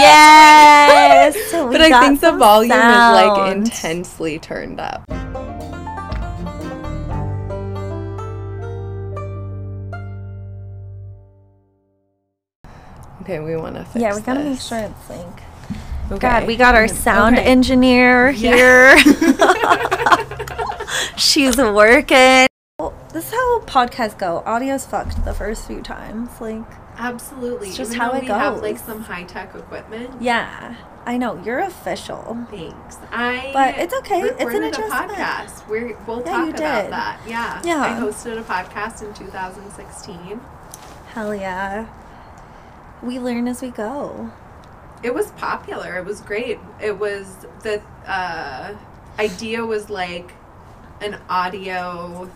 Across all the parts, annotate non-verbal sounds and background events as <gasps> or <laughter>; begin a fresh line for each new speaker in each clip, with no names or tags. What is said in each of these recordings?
Yes. <laughs>
But I think the volume is like intensely turned up. Okay, we want to fix
Yeah, we gotta make sure it's like.
Okay.
God, we got our sound
Okay.
engineer
Yeah.
here. <laughs> <laughs> She's working. Well, this is how podcasts go. Audio's fucked the first few times. Like,
Absolutely.
It's just
Even
how it
we have like some high tech equipment.
yeah, I know you're official.
Thanks. I
But it's okay. It's an
recorded a podcast. We're, we'll
Yeah,
talk about
did.
that. Yeah.
Yeah.
I hosted a podcast in 2016.
Hell yeah. We learn as we go.
It was popular. It was great. It was the uh, idea was like an audio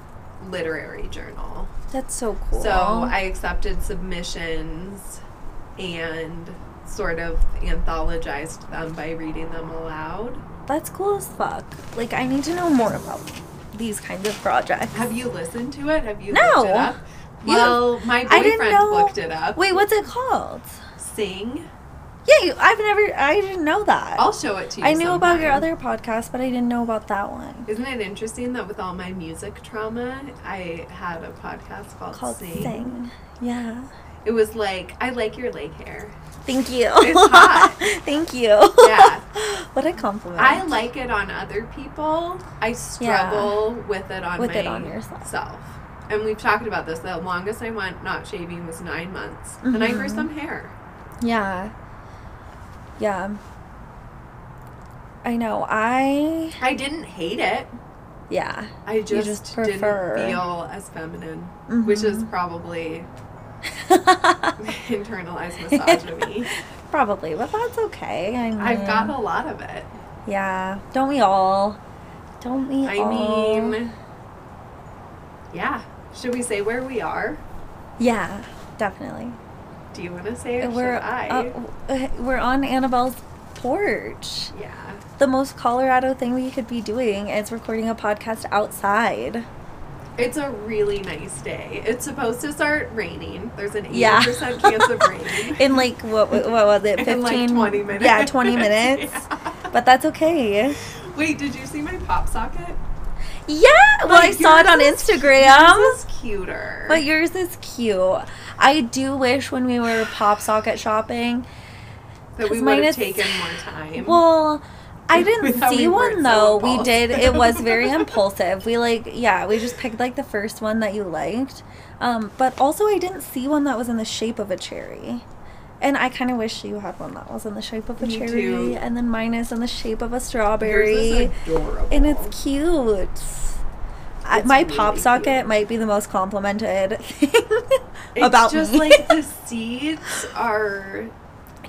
literary journal.
That's so cool.
So I accepted submissions and sort of anthologized them by reading them aloud.
That's cool as fuck. Like, I need to know more about these kinds of projects.
Have you listened to it? Have you
No.
looked it up?
You-
Well, my boyfriend looked it up.
Wait, what's it called?
Sing.
Yeah, you, I've never, I didn't know that.
I'll show it to you.
I knew about your other podcast, but I didn't know about that one.
Isn't it interesting that with all my music trauma, I had a podcast called,
Called
Sing.
Sing. Yeah.
It was like, I like your leg hair.
Thank you.
It's <laughs> hot.
Thank you.
Yeah. <laughs>
what a compliment.
I like it on other people. I struggle with it on
With it on yourself.
self. And we've talked about this. The longest I went not shaving was nine months, and I grew
Mhm.
some hair.
Yeah. Yeah. I know. I
I didn't hate it.
yeah.
I just,
just
didn't feel as feminine, mm-hmm. which is probably <laughs> internalized misogyny. <laughs>
Probably, but that's okay. I mean,
I've got a lot of it.
Yeah. Don't we all? Don't we
I
all?
mean, yeah. Should we say where we are?
Yeah, definitely.
Do you want to say it?
We're uh, we're on Annabelle's porch.
yeah.
The most Colorado thing we could be doing is recording a podcast outside.
It's a really nice day. It's supposed to start raining. There's an 80%
Yeah.
chance of rain. <laughs>
In like what what was it? <laughs>
In, like, 20 minutes.
Yeah, twenty minutes. <laughs>
Yeah.
But that's okay.
Wait, did you see my pop socket?
Yeah. Well, I saw it on Instagram.
Yours is cuter.
But yours is cute. I do wish when we were pop socket shopping.
that we would have taken more time.
Well, I <laughs> didn't see
we
one though.
so
we did. It was very <laughs> impulsive. We like yeah, we just picked like the first one that you liked. Um, but also I didn't see one that was in the shape of a cherry. And I kind of wish you had one that was in the shape of a
Me
cherry,
too.
and then mine is in the shape of a
Yours
strawberry,
is adorable.
and it's cute. I,
It's
my
really
pop socket
cute.
might be the most complimented <laughs> thing
It's
about
just
me.
like the seeds are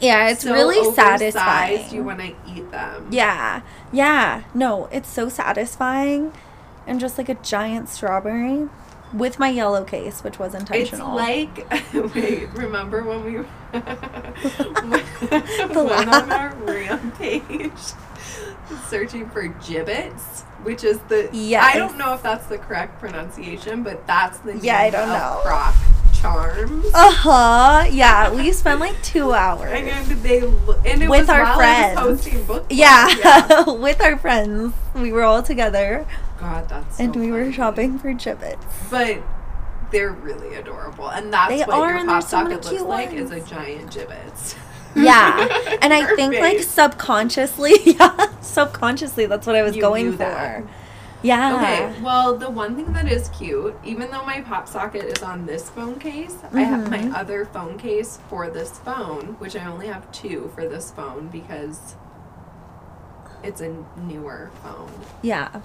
yeah, it's
so
really satisfying.
You want to eat them.
Yeah, yeah. No, it's so satisfying. And just like a giant strawberry with my yellow case, which was
It's
intentional.
like <laughs> wait, remember when we <laughs>
The
went on our rampage searching for Jibbitz, which is the
yeah.
I don't know if that's the correct pronunciation, but that's the
Yeah, I don't know.
Croc charms.
Uh huh. Yeah, we spent like two hours.
And they and it
With
was
our friends.
I was posting book club.
Yeah, <laughs> with our friends. We were all together
God, that's so
and we were shopping for Jibbitz.
But they're really adorable, and that's
They
what
are,
your pop
there's so
looks like is a giant Jibbitz.
Yeah. And I think like subconsciously, <laughs> yeah, subconsciously that's what I was
You
going for.
that.
Yeah.
Okay, well, the one thing that is cute, even though my pop socket is on this phone case, I have my
Mhm.
other phone case for this phone, which I only have two for this phone because it's a newer phone.
Yeah.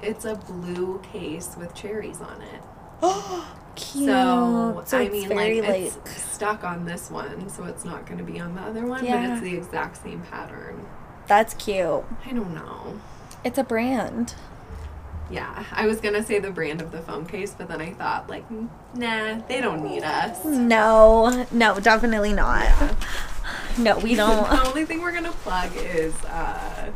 It's a blue case with cherries on it. <gasps> <gasps>
Cute.
So, I mean, like,
like
it's stuck on this one, so it's not going to be on the other one, but it's the exact same pattern.
that's cute.
I don't know.
It's a brand.
Yeah, I was gonna say the brand of the phone case, but then I thought, like, "Mm, nah, they don't need us.
No, no, definitely not.
Yeah.
No, we <laughs> don't.
The only thing we're gonna plug is, uh,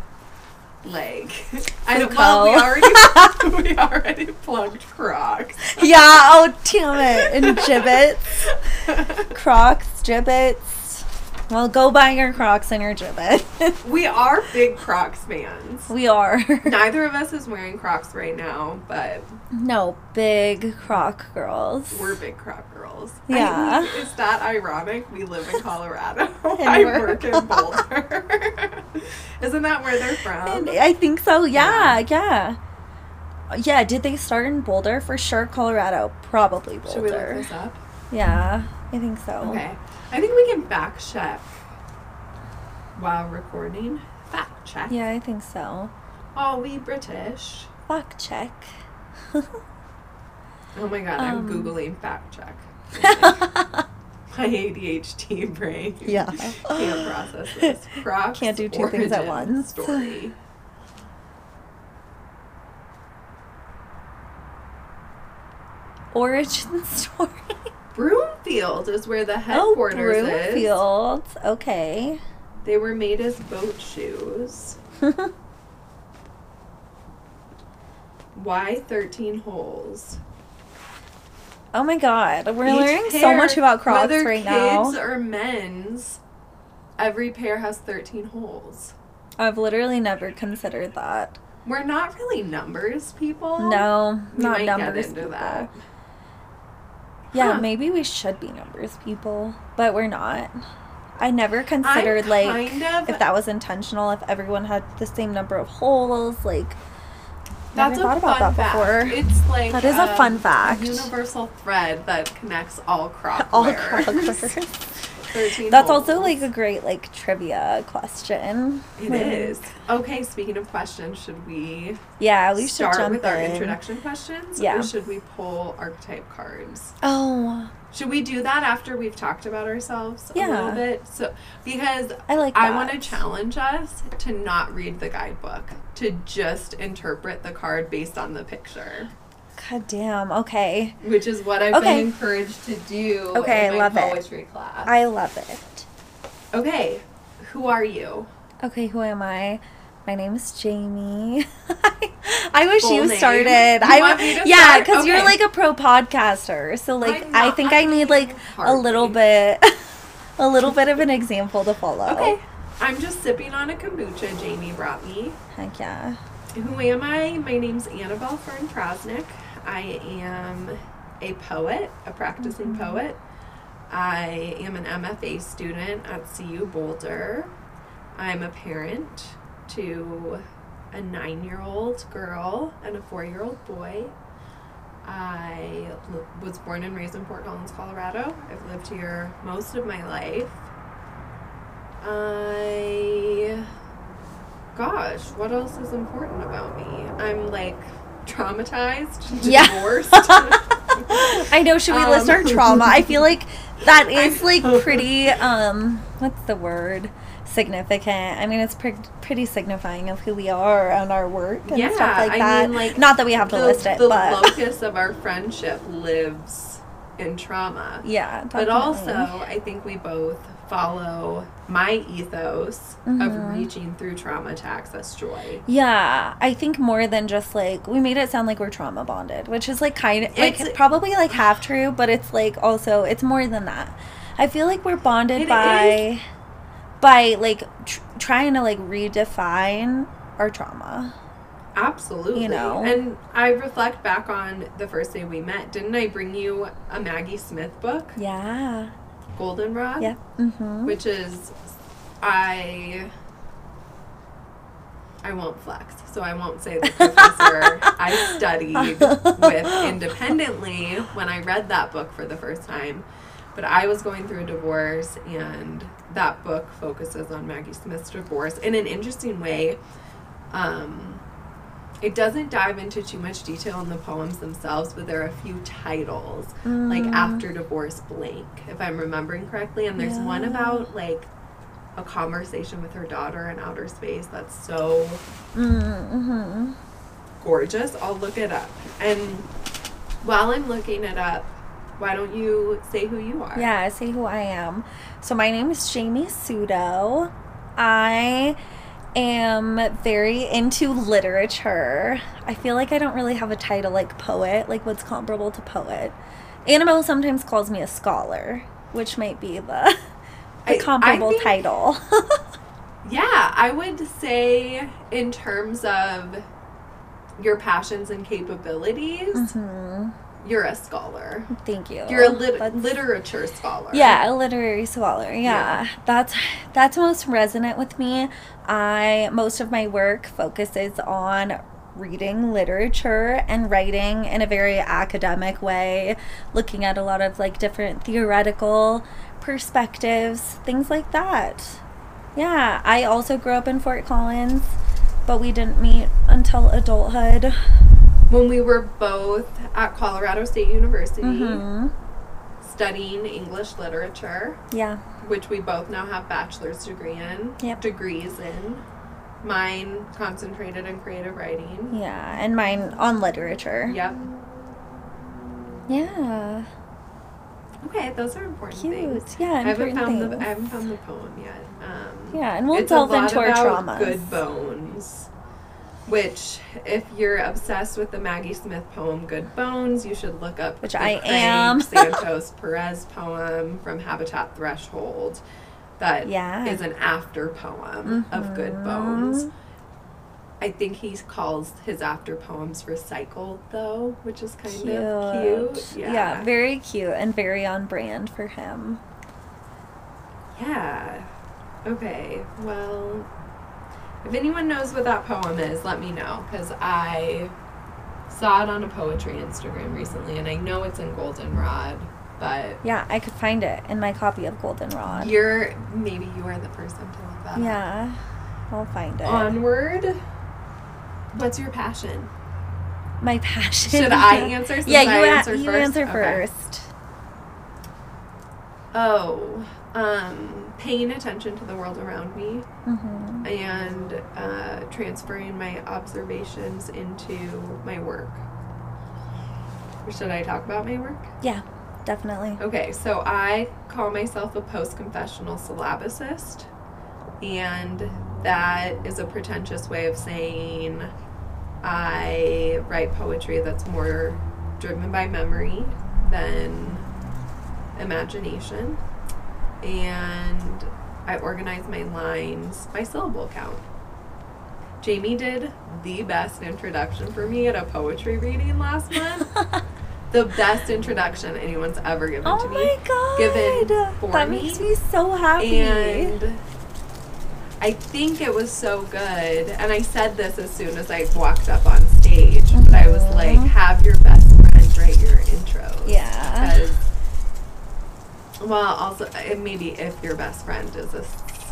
like, I don't. Well, we already <laughs> <laughs> we already plugged Crocs.
yeah. Oh, damn it! And Jibbitz, <laughs> Crocs, gibbets. Well, go buy your Crocs and your Jibbit. <laughs>
We are big Crocs fans.
we are. <laughs>
Neither of us is wearing Crocs right now, but
no, big Croc girls.
we're big Croc girls.
Yeah.
I mean, is that ironic? We live in Colorado. <laughs> I work in Boulder. Isn't that where they're from?
I think so. Yeah, yeah. Yeah, did they start in Boulder? For sure, Colorado. Probably Boulder.
Should we look this up?
Yeah, I think so.
Okay. I think we can fact check while recording. Fact check.
Yeah, I think so.
Are we British.
Fact check. <laughs>
Oh my god, I'm
Um.
Googling fact check. <laughs> My ADHD brain <laughs>
Yeah.
can't process this.
Can't do two things at once.
Story.
Origin story.
Broomfield is where the
Oh,
headquarters is.
Broomfield. Okay.
They were made as boat shoes. <laughs> Why 13 holes?
oh my god, we're
Each
learning so much about Crocs
whether
right
kids
now.
or men's, every pair has 13 holes.
I've literally never considered that.
We're not really numbers people.
No,
we
not numbers
get into
people.
that.
Yeah,
Huh.
maybe we should be numbers people, but we're not. I never considered like
of-
if that was intentional, if everyone had the same number of holes, like
That's
never
a
thought about that
fact.
before.
It's like
That is a
um,
fun fact.
universal thread that connects all Croc <laughs>
All
wearers. <laughs>
Crocs.
13
That's also like a great like trivia question.
It
Like,
is. Okay, speaking of questions, should we
Yeah, we should
start with our
in.
introduction questions?
Yeah.
Or should we pull archetype cards?
Oh,
Should we do that after we've talked about ourselves a little bit? So because
I like
I want to challenge us to not read the guidebook, to just interpret the card based on the picture,
God damn. Okay.
which is what I've
Okay.
been encouraged to do
Okay,
in
I love it.
poetry class.
I love it.
okay, who are you?
Okay, who am I? My name is Jamie. <laughs> I wish
Full
you
name?
started.
You
I
want me to
yeah, because you're like a pro podcaster, so like
I'm
I think I
I'm
need like a little bit, <laughs> a little bit of an example to follow.
Okay, I'm just sipping on a kombucha Jamie brought me.
Heck yeah.
Who am I? My name's Annabelle Fern Krasnick. I am a poet, a practicing mm-hmm. poet. I am an MFA student at CU Boulder. I'm a parent to a nine year old girl and a four year old boy. I was born and raised in Fort Collins, Colorado. I've lived here most of my life. I gosh, what else is important about me? I'm like traumatized,
Yeah.
divorced. <laughs>
I know. Should we list our
Um,
trauma? I feel like that <laughs> is like pretty. Um, what's the word? Significant. I mean, it's pre- pretty signifying of who we are and our work and
Yeah,
stuff like
I
that.
mean, like,
Not that we have to list it,
the
but the
locus of our friendship lives in trauma.
yeah.
But also, I think we both follow my ethos
Mhm.
of reaching through trauma to access joy.
Yeah, I think more than just like we made it sound like we're trauma bonded, which is like kind of like
It's-
probably like half true, but it's like also it's more than that. I feel like we're bonded by
is.
by like tr- trying to like redefine our trauma.
Absolutely.
You know.
And I reflect back on the first day we met. Didn't I bring you a Maggie Smith book,
Yeah.
Goldenrod?
Yeah. Mhm.
Which is, I. I won't flex, so I won't say the professor I studied with <laughs> independently when I read that book for the first time. But I was going through a divorce, and that book focuses on Maggie Smith's divorce in an interesting way. Um, it doesn't dive into too much detail in the poems themselves, but there are a few titles, like
Mm.
After Divorce Blank, if I'm remembering correctly. And there's one about like a conversation with her daughter in outer space that's so
Mm-hmm.
gorgeous. I'll look it up. And while I'm looking it up, why don't you say who you are?
Yeah, say who I am. So my name is Jamie Sudo. I am very into literature. I feel like I don't really have a title like poet, like what's comparable to poet. Annabelle sometimes calls me a scholar, which might be the a
I- I
comparable
think-
title. <laughs>
Yeah, I would say in terms of your passions and capabilities,
hmm
you're a scholar.
Thank you.
You're a lit-
That's-
literature scholar.
Yeah, a literary scholar. Yeah.
Yeah.
That's that's most resonant with me. I most of my work focuses on reading literature and writing in a very academic way, looking at a lot of like different theoretical perspectives, things like that. Yeah, I also grew up in Fort Collins, but we didn't meet until adulthood.
When we were both at Colorado State University
Mhm.
studying English literature,
Yeah.
which we both now have bachelor's degree in,
Yep.
degrees in. Mine concentrated in creative writing.
Yeah, and mine on literature.
Yep.
Yeah.
Okay, those are important
Cute.
things.
Yeah,
I haven't found the
things.
I haven't found the poem yet. Um,
Yeah, and we'll delve into our traumas.
Good Bones, which, if you're obsessed with the Maggie Smith poem "Good Bones," you should look up.
Which
the
I am. <laughs>
Santos Perez poem from Habitat Threshold. That is
Yeah.
an after poem of Good
Mhm.
Bones. I think he calls his after poems recycled though, which is kind
Cute.
of cute.
Yeah. very cute and very on brand for him.
Yeah. Okay. Well, if anyone knows what that poem is, let me know because I saw it on a poetry Instagram recently, and I know it's in Goldenrod. But
Yeah, I could find it in my copy of Goldenrod.
you're maybe you are the person to look that up.
Yeah, I'll find it.
Onward. What's your passion?
my passion.
Should I <laughs> answer?
Yeah, you,
I
a-
answered
you
first?
answer
Okay.
first.
Oh, um, paying attention to the world around me.
hmm
and uh, transferring my observations into my work. Should I talk about my work?
Yeah, definitely.
Okay, so I call myself a post confessional syllabicist, and that is a pretentious way of saying I write poetry that's more driven by memory than imagination, and I organize my lines by syllable count. Jamie did the best introduction for me at a poetry reading last month. <laughs> the best introduction anyone's ever given
oh
to me.
Oh my god,
given for
that
me.
makes me so happy.
And I think it was so good. And I said this as soon as I walked up on stage. But I was like,
Mhm.
have your best friend write your intros.
Yeah.
Because, well, also, maybe if your best friend is a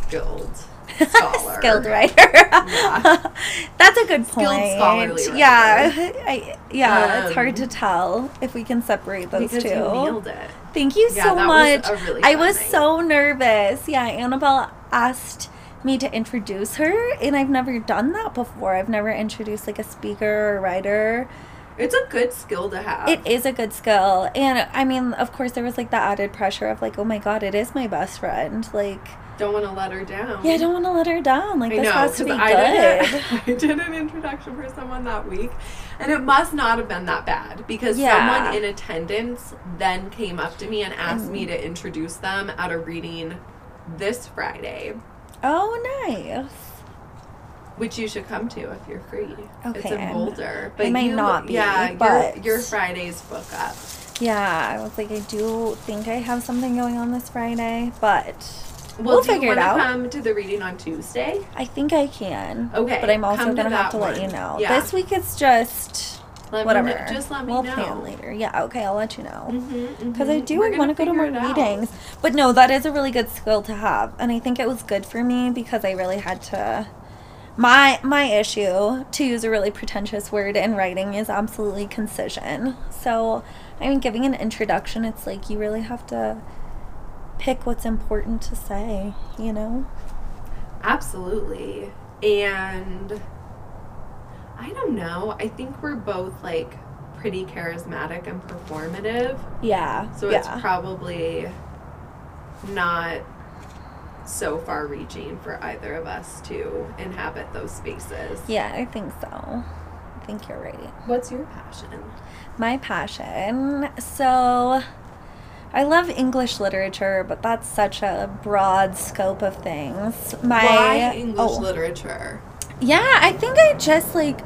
skilled <laughs> scholar.
skilled writer.
Yeah. <laughs>
That's a good
Skilled
point.
scholarly writer.
Yeah, <laughs> I, yeah. it's hard
Um,
to tell if we can separate those two.
you nailed it.
Thank you
Yeah,
so much.
was really
I was
night.
so nervous. Yeah, Annabelle asked me to introduce her, and I've never done that before. I've never introduced like a speaker or writer.
It's a good skill to have.
It is a good skill, and I mean, of course, there was like the added pressure of like, oh my god, it is my best friend. Like,
Don't want to let her down.
yeah, I don't want to let her down. Like,
I
this
know,
has to be
'cause
good.
I did, a- <laughs> I did an introduction for someone that week, and it must not have been that bad because
Yeah.
someone in attendance then came up to me and asked me
Mm.
to introduce them at a reading this Friday,
oh, nice.
Which you should come to if you're free. it's
Okay,
in
I'm-
Boulder,
I might
you,
not be,
Yeah,
but-
your, your Fridays book up.
Yeah, I was like, I do think I have something going on this Friday, but
Well,
figure
you
it out.
come to the reading on Tuesday?
I think I can.
Okay,
But I'm also
come to
gonna have to let you know.
Yeah.
This week it's just
Let
whatever.
Know, just let me
we'll
know.
plan later. Yeah, okay, I'll let you know. Mm-hmm, mm-hmm.
Because
Because I do, want to go to more readings. But no, that is a really good skill to have, and I think it was good for me because I really had to. My my issue, to use a really pretentious word in writing, is absolutely concision. So, I mean, giving an introduction, it's like you really have to pick what's important to say. You know?
Absolutely. And I don't know. I think we're both like pretty charismatic and performative.
Yeah.
So
yeah.
it's probably not so far reaching for either of us to inhabit those spaces.
Yeah, I think so. I think you're right.
What's your passion?
My passion. So, I love English literature, but that's such a broad scope of things. My
Why English
oh.
literature?
Yeah, I think I just like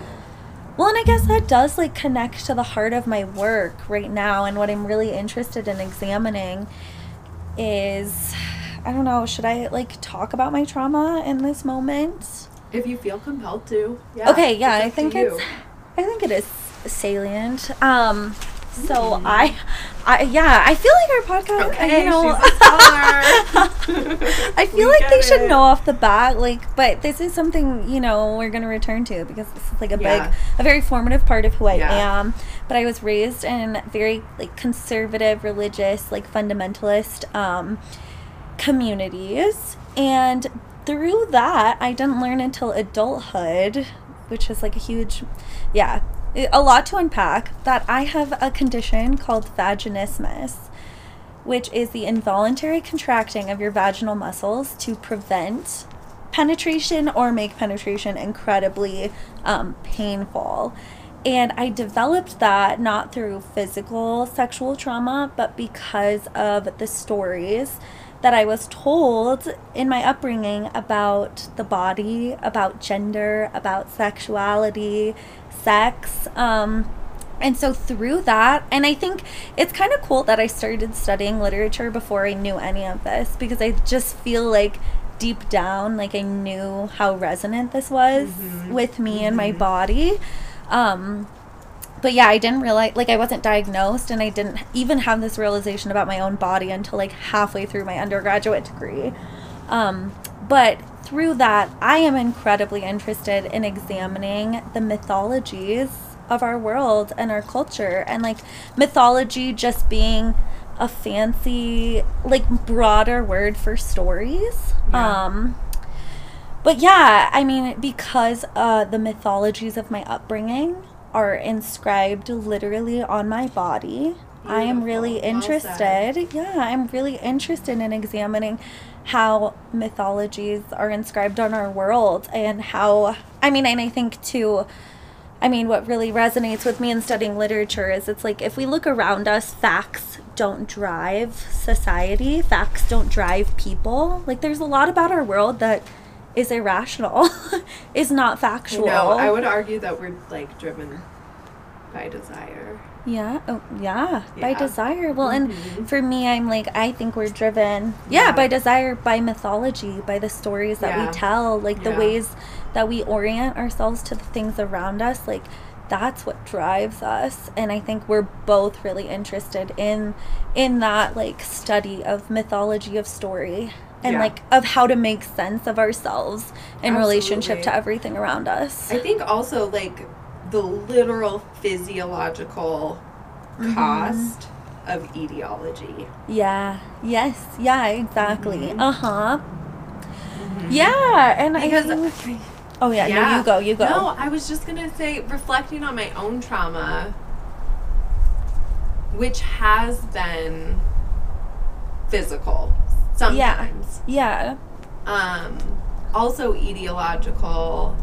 well, and I guess that does like connect to the heart of my work right now and what I'm really interested in examining is I don't know, should I like talk about my trauma in this moment?
If you feel compelled to. Yeah.
okay, yeah, I think
you.
it's I think it is salient. Um so
Hmm.
I I yeah, I feel like our podcast
Okay,
you know
she's a <laughs> scholar.
I <laughs> feel
We
like they
get
should know off the bat, like, but this is something, you know, we're going to return to because this is like a
Yeah.
big, a very formative part of who I
Yeah.
am. But I was raised in very, like, conservative, religious, like, fundamentalist um, communities. And through that, I didn't learn until adulthood, which is like a huge, yeah, a lot to unpack, that I have a condition called vaginismus which is the involuntary contracting of your vaginal muscles to prevent penetration or make penetration incredibly um, painful. And I developed that not through physical sexual trauma, but because of the stories that I was told in my upbringing about the body, about gender, about sexuality, sex. Um, and so through that, and I think it's kind of cool that I started studying literature before I knew any of this because I just feel like deep down, like I knew how resonant this was with me and my body. Um, but yeah, I didn't realize, like, I wasn't diagnosed and I didn't even have this realization about my own body until like halfway through my undergraduate degree. Um, but through that, I am incredibly interested in examining the mythologies of our world and our culture, and like mythology just being a fancy, like, broader word for stories.
Yeah.
Um, but yeah, I mean, because uh, the mythologies of my upbringing are inscribed literally on my body, I am really
Beautiful. Well
interested. Yeah, I'm really interested in examining how mythologies are inscribed on our world and how, I mean, and I think too. I mean, what really resonates with me in studying literature is it's like if we look around us, facts don't drive society, facts don't drive people. Like, there's a lot about our world that is irrational, <laughs> is not factual.
No, I would argue that we're like driven by desire.
Yeah. Oh, yeah. By
Yeah.
desire. Well,
Mhm.
and for me, I'm like, I think we're driven. Yeah,
Yeah.
by desire, by mythology, by the stories that
Yeah.
we tell, like the ways that we orient ourselves to the things around us. Like, that's what drives us. And I think we're both really interested in in that like study of mythology of story and
Yeah.
like of how to make sense of ourselves in relationship to everything around us.
I think also like the literal physiological
Mm-hmm.
cost of etiology.
Yeah. Yes. Yeah. Exactly.
Mhm.
Uh huh. Yeah, and
Because
I think, oh yeah, no, you go, you go.
No, I was just gonna say, reflecting on my own trauma, which has been physical sometimes.
Yeah,
Um, also etiological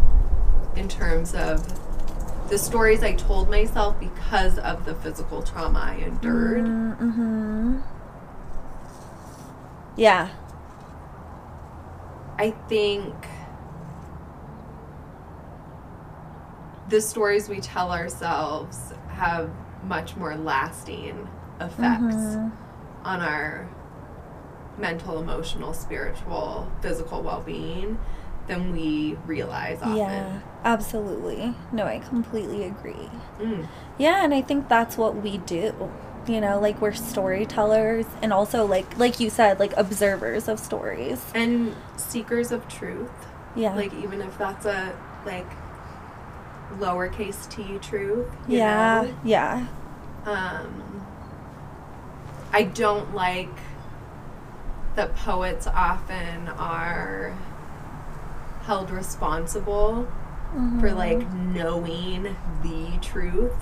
in terms of the stories I told myself because of the physical trauma I endured.
Mm-hmm. Yeah.
I think the stories we tell ourselves have much more lasting effects
Mhm.
on our mental, emotional, spiritual, physical well being than we realize often.
Yeah, absolutely. No, I completely agree.
Mm.
Yeah, and I think that's what we do. You know, like we're storytellers and also like like you said, like observers of stories.
And seekers of truth.
Yeah.
Like even if that's a like lowercase t truth. you
yeah,
know?
yeah.
um, I don't like that poets often are held responsible for
Mhm.
like knowing the truth,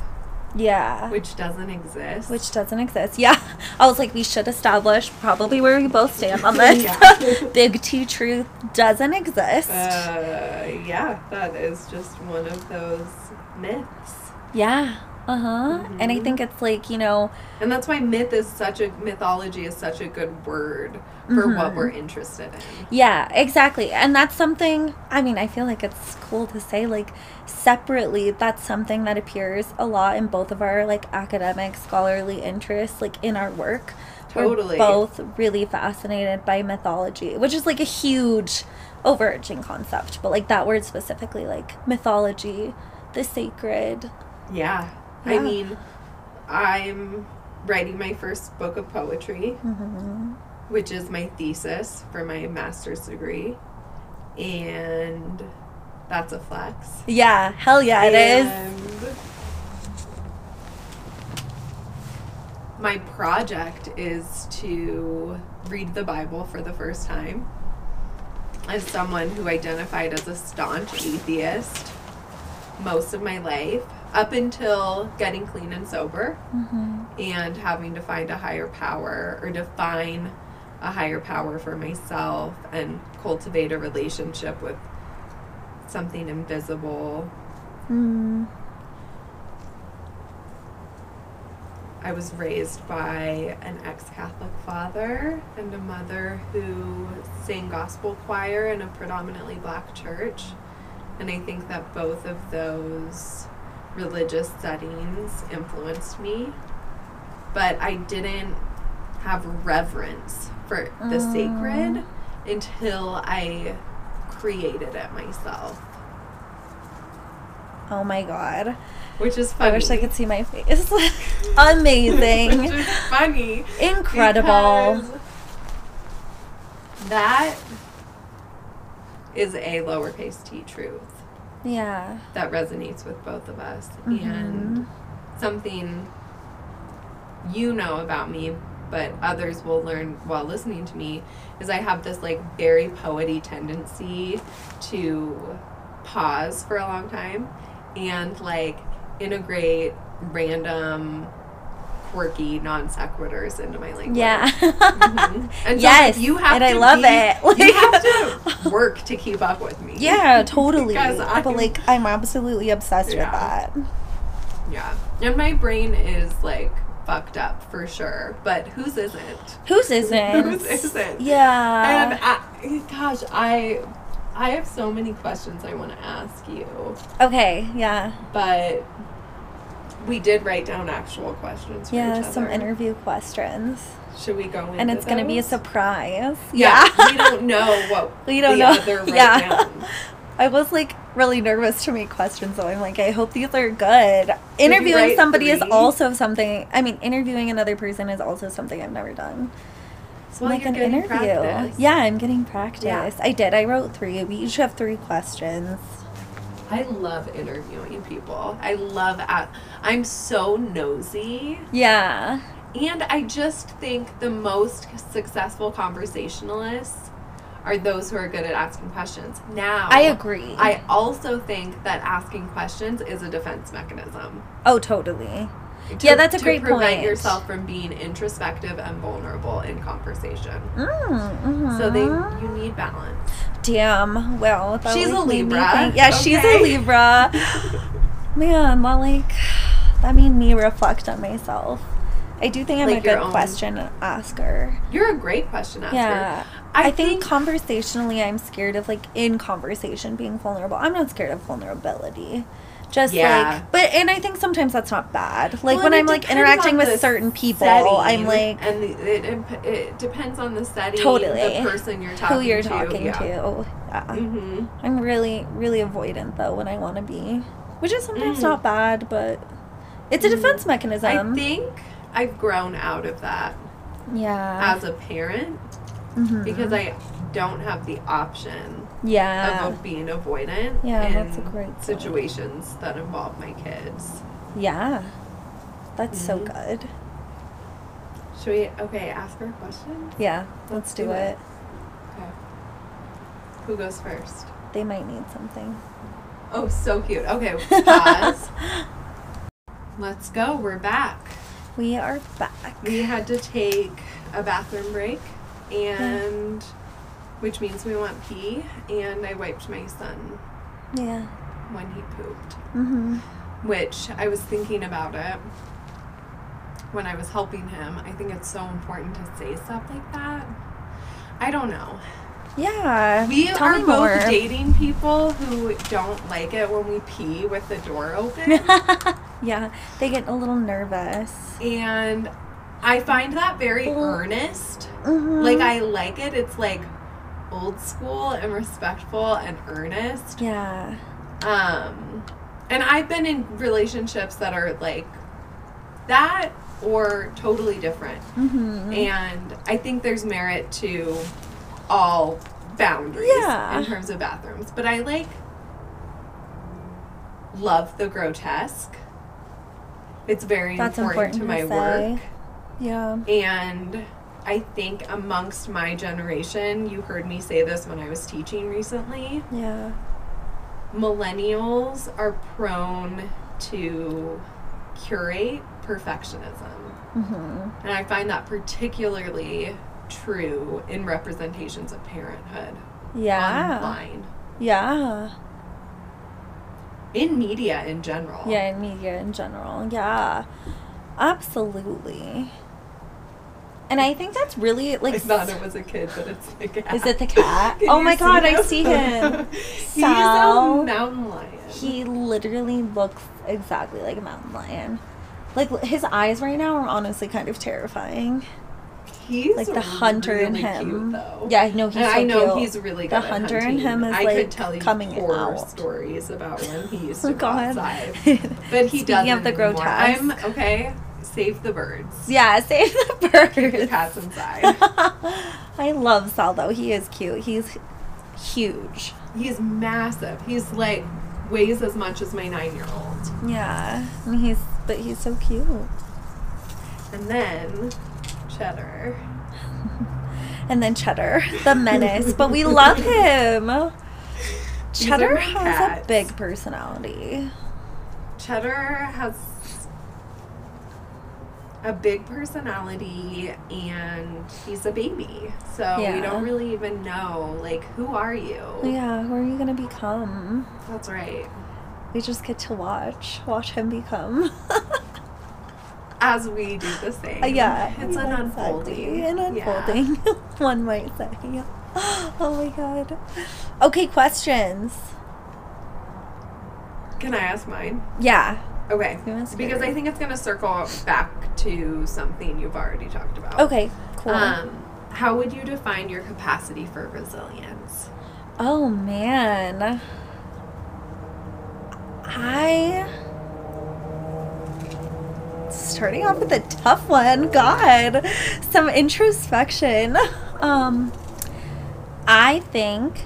Yeah.
which doesn't exist.
Which doesn't exist. Yeah. <laughs> I was like, we should establish probably where we both stand on <laughs> this. <laughs> Big T truth doesn't exist.
uh, yeah, that is just one of those myths.
yeah. Uh-huh. And I think it's like, you know,
And that's why myth is such a mythology is such a good word for what
Mhm.
we're interested in.
Yeah, exactly. And that's something, I mean, I feel like it's cool to say, like, separately, that's something that appears a lot in both of our, like, academic, scholarly interests, like, in our work.
Totally.
We're both really fascinated by mythology, which is, like, a huge overarching concept. But, like, that word specifically, like, mythology, the sacred.
Yeah. I mean, I'm writing my first book of poetry,
hmm
which is my thesis for my master's degree. And that's a flex.
Yeah, hell yeah, it is.
And My project is to read the Bible for the first time. As someone who identified as a staunch atheist most of my life, up until getting clean and sober
hmm
and having to find a higher power or define a higher power for myself and cultivate a relationship with something invisible.
Mm.
I was raised by an ex Catholic father and a mother who sang gospel choir in a predominantly black church. And I think that both of those religious settings influenced me. But I didn't have reverence for the
Mm.
sacred until I created it myself,
Oh my god.
which is funny.
I wish I could see my face. <laughs> Amazing.
which is funny.
Incredible.
That is a lowercase t truth
Yeah.
that resonates with both of us.
Mhm.
And something you know about me, but others will learn while listening to me, is I have this like very poety tendency to pause for a long time and like integrate random quirky non sequiturs into my language.
Yeah. <laughs> <laughs>
Mhm. And so
yes.
like, you have
and
to
I love
be-
it.
you have <laughs> to work to keep up with me.
yeah, totally.
I'm-
but like, I'm absolutely obsessed
Yeah.
with that.
Yeah. And my brain is like fucked up for sure. But whose isn't?
Whose isn't?
Whose isn't?
Yeah.
And I, gosh, I I have so many questions I want to ask you,
okay. Yeah.
but we did write down actual questions for
Yeah. Some interview questions,
Should we go
and it's gonna be a surprise.
Yeah, we don't know what <laughs>
We don't
the
know. Yeah.
down. <laughs>
I was like really nervous to make questions, so I'm like, I hope these are good. Interviewing somebody is also something. I mean, interviewing another person is also something I've never done. So
Well,
like an interview.
practice.
Yeah, I'm getting practice.
Yeah.
I did. I wrote three. We each have three questions.
I love interviewing people. I love at I'm so nosy.
Yeah.
And I just think the most successful conversationalists are those who are good at asking questions. Now,
I agree.
I also think that asking questions is a defense mechanism.
oh, totally.
To-
Yeah, that's a
to
great
prevent
point.
yourself from being introspective and vulnerable in conversation.
Mm, mhm.
So they you need balance.
Damn. Well,
She's a Libra,
Yeah, she's a? Libra. <laughs> Man, well, like that made me reflect on myself. I do think I'm
Like
a good
own-
question asker.
You're a great question asker.
Yeah.
I,
I, think,
think
conversationally, I'm scared of like in conversation being vulnerable. I'm not scared of vulnerability. Just
Yeah.
like, but and I think sometimes that's not bad. Like
Well,
when I'm like interacting with certain people,
setting,
I'm like
and the, it, imp- it depends on the setting,
totally
the person you're talking
who you're
to,
talking
yeah.
to. Yeah.
Mm-hmm.
I'm really, really avoidant though when I want to be, which is sometimes
Mm.
not bad, but it's a
Mm.
defense mechanism.
I think I've grown out of that
yeah,
as a parent
Mhm.
because I don't have the option
yeah,
of being avoidant
Yeah,
in
that's a great point.
situations that involve my kids.
yeah, that's so
Mhm.
good.
Should we? Okay, ask her a question.
Yeah, let's do
do
it.
it. Okay. Who goes first?
They might need something.
Oh, so cute. Okay, <laughs> pause. Let's go. We're back.
We are back.
We had to take a bathroom break, and which means we want pee, and I wiped my son
Yeah.
when he pooped.
Mhm.
which I was thinking about it when I was helping him. I think it's so important to say stuff like that. I don't know.
Yeah.
We
Tell
are
me
both
more.
dating people who don't like it when we pee with the door open. <laughs>
yeah, they get a little nervous.
and I find that very
Well,
earnest.
Mhm.
Like I like it. It's like old school and respectful and earnest.
Yeah.
Um and I've been in relationships that are like that or totally different.
Mm-hmm.
And I think there's merit to all boundaries
Yeah.
in terms of bathrooms. But I like love the grotesque. It's very
That's
important,
important
to
to
my
say.
work.
Yeah.
And I think amongst my generation, you heard me say this when I was teaching recently,
Yeah.
millennials are prone to curate perfectionism.
Mm-hmm.
And I find that particularly true in representations of parenthood
Yeah.
online,
Yeah.
in media in general.
Yeah, in media in general. Yeah. Absolutely. And I think that's really
I
like
thought it was a kid, but it's the cat.
Is it the cat? <laughs> Oh my God, I see <laughs> him.
He's a mountain lion.
he literally looks exactly like a mountain lion. Like his eyes right now are honestly kind of terrifying.
He's
like the hunter in him.
Cute, though.
Yeah, no, he's so
I know
cute.
he's really
The
good. at
hunter in him is,
I
like,
could tell you
coming
horror
out.
stories about when he used <laughs>
Oh,
to go
God.
outside, but he
Speaking
doesn't
of the grotesque.
I'm okay. Save the birds.
Yeah, <laughs> save the birds.
The
birds.
cats inside. <laughs>
I love Sal though. He is cute. He's huge.
He's massive. He's like weighs as much as my nine year old.
Yeah. And he's but he's so cute.
And then Cheddar. <laughs>
And then Cheddar, the menace. but we love him. Cheddar has
cats.
a big personality.
Cheddar has a big personality and he's a baby. So we don't really even know like who are you?
Yeah, who are you gonna become?
That's right.
We just get to watch, watch him become. <laughs>
As we do the <laughs> same.
Uh, yeah,
It's an
exactly.
unfolding. Yeah.
unfolding, <laughs> one might say. <gasps> Oh my god. Okay, questions.
Can I ask mine?
Yeah.
Okay. Because? I think it's gonna circle back to something you've already talked about.
Okay, cool.
Um, how would you define your capacity for resilience?
oh man. I. Starting off with a tough one. God. Some introspection. <laughs> Um, I think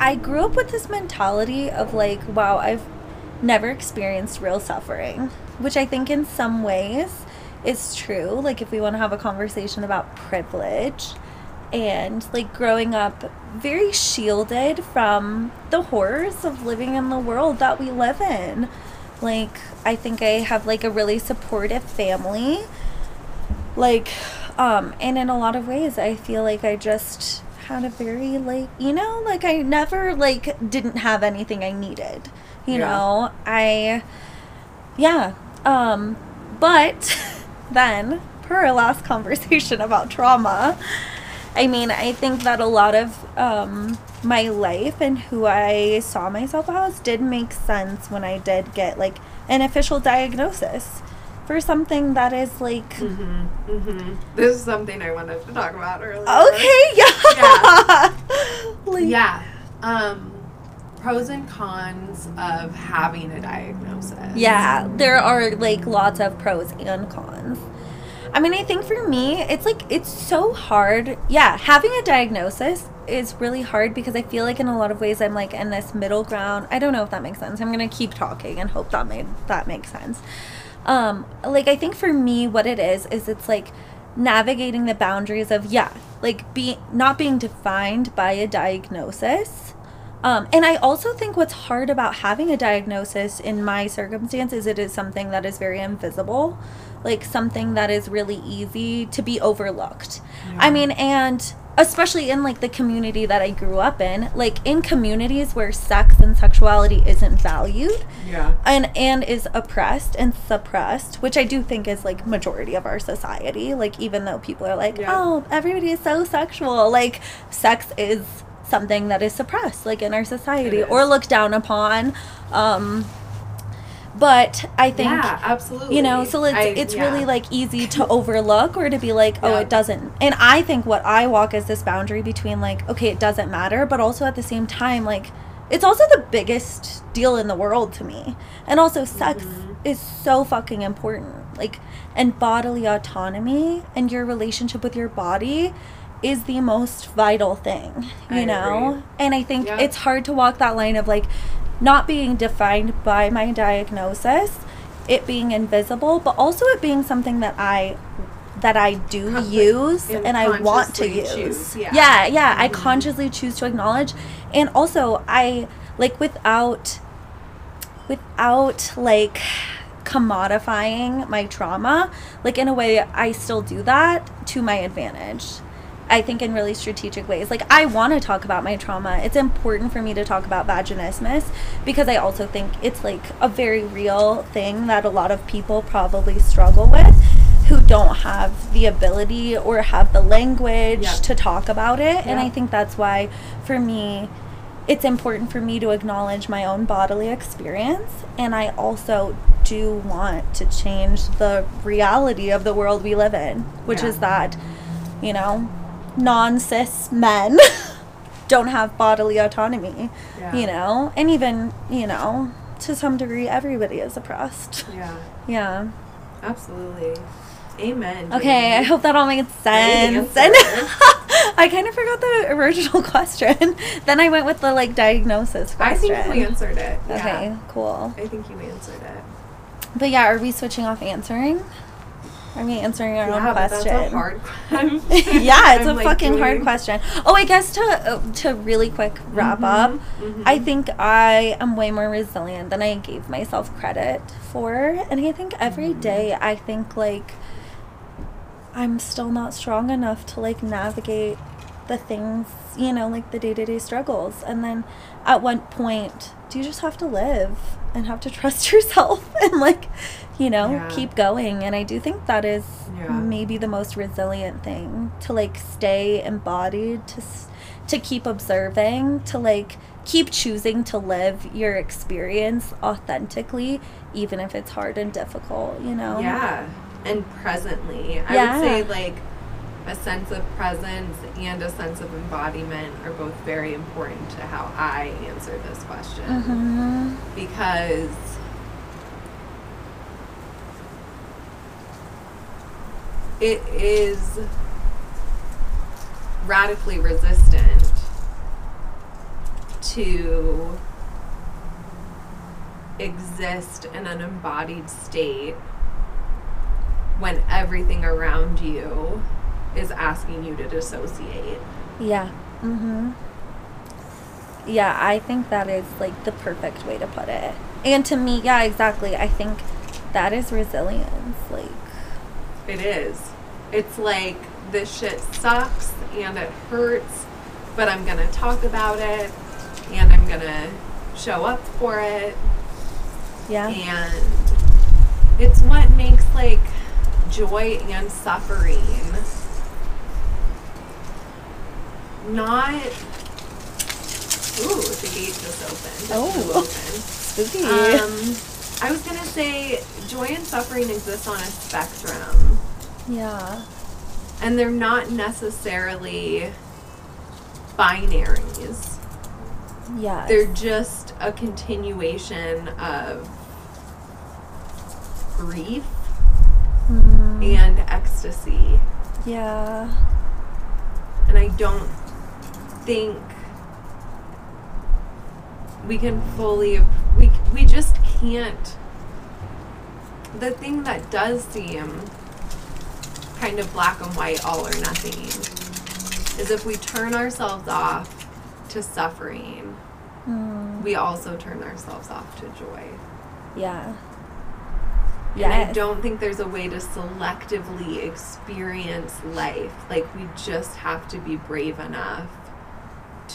I grew up with this mentality of like, wow, I've never experienced real suffering, which I think in some ways is true. Like, if we want to have a conversation about privilege and like growing up very shielded from the horrors of living in the world that we live in. Like, I think I have like a really supportive family. Like, um, and in a lot of ways, I feel like I just had a very like, you know, like I never like didn't have anything I needed. You
Yeah.
know, I, yeah. Um, but <laughs> then per our last <laughs> conversation about trauma, I mean, I think that a lot of um, my life and who I saw myself as did make sense when I did get like an official diagnosis for something that is like
Mm-hmm. Mm-hmm. This is something I wanted to talk about earlier.
okay, <laughs> yeah, Like,
Yeah. Um, pros and cons of having a diagnosis.
Yeah, there are like lots of pros and cons. I mean, I think for me, it's like it's so hard. Yeah, having a diagnosis is really hard because I feel like in a lot of ways I'm like in this middle ground. I don't know if that makes sense. I'm gonna keep talking and hope that made that makes sense. Um, like I think for me, what it is is it's like navigating the boundaries of yeah, like being not being defined by a diagnosis. Um, and I also think what's hard about having a diagnosis in my circumstances, it is something that is very invisible, like something that is really easy to be overlooked. I mean, and especially in like the community that I grew up in, like in communities where sex and sexuality isn't valued
Yeah.
and and is oppressed and suppressed, which I do think is like majority of our society. Like even though people are like,
Yeah.
"Oh, everybody is so sexual." Like sex is something that is suppressed like in our society or looked down upon. Um but I think
yeah, absolutely.
you know so it's
I-
it's
yeah.
really like easy to <laughs> overlook or to be like oh
Yeah.
it doesn't and i think what i walk is this boundary between like okay it doesn't matter but also at the same time like it's also the biggest deal in the world to me and also sex
Mhm.
is so fucking important like and bodily autonomy and your relationship with your body is the most vital thing you
I
know
agree.
and i think
Yeah.
it's hard to walk that line of like not being defined by my diagnosis it being invisible but also it being something that i that i do use
and
i want to use
choose, yeah.
yeah yeah i
Mhm.
consciously choose to acknowledge and also i like without without like commodifying my trauma like in a way i still do that to my advantage i think in really strategic ways. Like i want to talk about my trauma. It's important for me to talk about vaginismus because i also think it's like a very real thing that a lot of people probably struggle with who don't have the ability or have the language
Yeah.
to talk about it. And i think that's why for me it's important for me to acknowledge my own bodily experience. And i also do want to change the reality of the world we live in which
Yeah.
is that you know non-cis men <laughs> don't have bodily autonomy
Yeah.
you know and even you know to some degree everybody is oppressed <laughs>
Yeah,
yeah
absolutely. Amen.
okay i hope that all makes sense and <laughs> i kind of forgot the original question then i went with the like diagnosis
I
question
think you answered it.
okay
Yeah.
cool
I think you answered it.
but yeah are we switching off answering are we answering our
yeah,
own question
that's a hard <laughs> question. <laughs>
yeah, it's
I'm,
a
like,
fucking hard question. Oh, I guess to uh, to really quick wrap
Mhm,
up,
mhm.
I think I am way more resilient than I gave myself credit for, and I think every
Mhm.
day I think like I'm still not strong enough to like navigate the things, you know, like the day-to-day struggles. And then at what point do you just have to live and have to <laughs> trust yourself and like, you know,
Yeah.
keep going? And I do think that is
Yeah.
maybe the most resilient thing to like stay embodied to to keep observing to like keep choosing to live your experience authentically even if it's hard and difficult you know
Yeah, and presently, I would say like a sense of presence and a sense of embodiment are both very important to how I answer this question
hmm
because it is radically resistant to exist in an embodied state when everything around you is asking you to dissociate.
yeah. Hmm yeah i think that is like the perfect way to put it. And to me yeah exactly. I think that is resilience like
It is. It's like this shit sucks and it hurts, but I'm gonna talk about it and I'm gonna show up for it
yeah
and it's what makes like joy and suffering not ooh the gate just opened
Oh.
Open.
spooky
um i was gonna say joy and suffering exist on a spectrum
yeah.
And they're not necessarily binaries.
Yeah
they're just a continuation of grief
mm,
and ecstasy.
yeah.
And I don't think we can fully, we, we just can't. The thing that does seem kind of black and white, all or nothing, is if we turn ourselves off to suffering,
mm,
we also turn ourselves off to joy.
yeah
And I don't think there's a way to selectively experience life. Like, we just have to be brave enough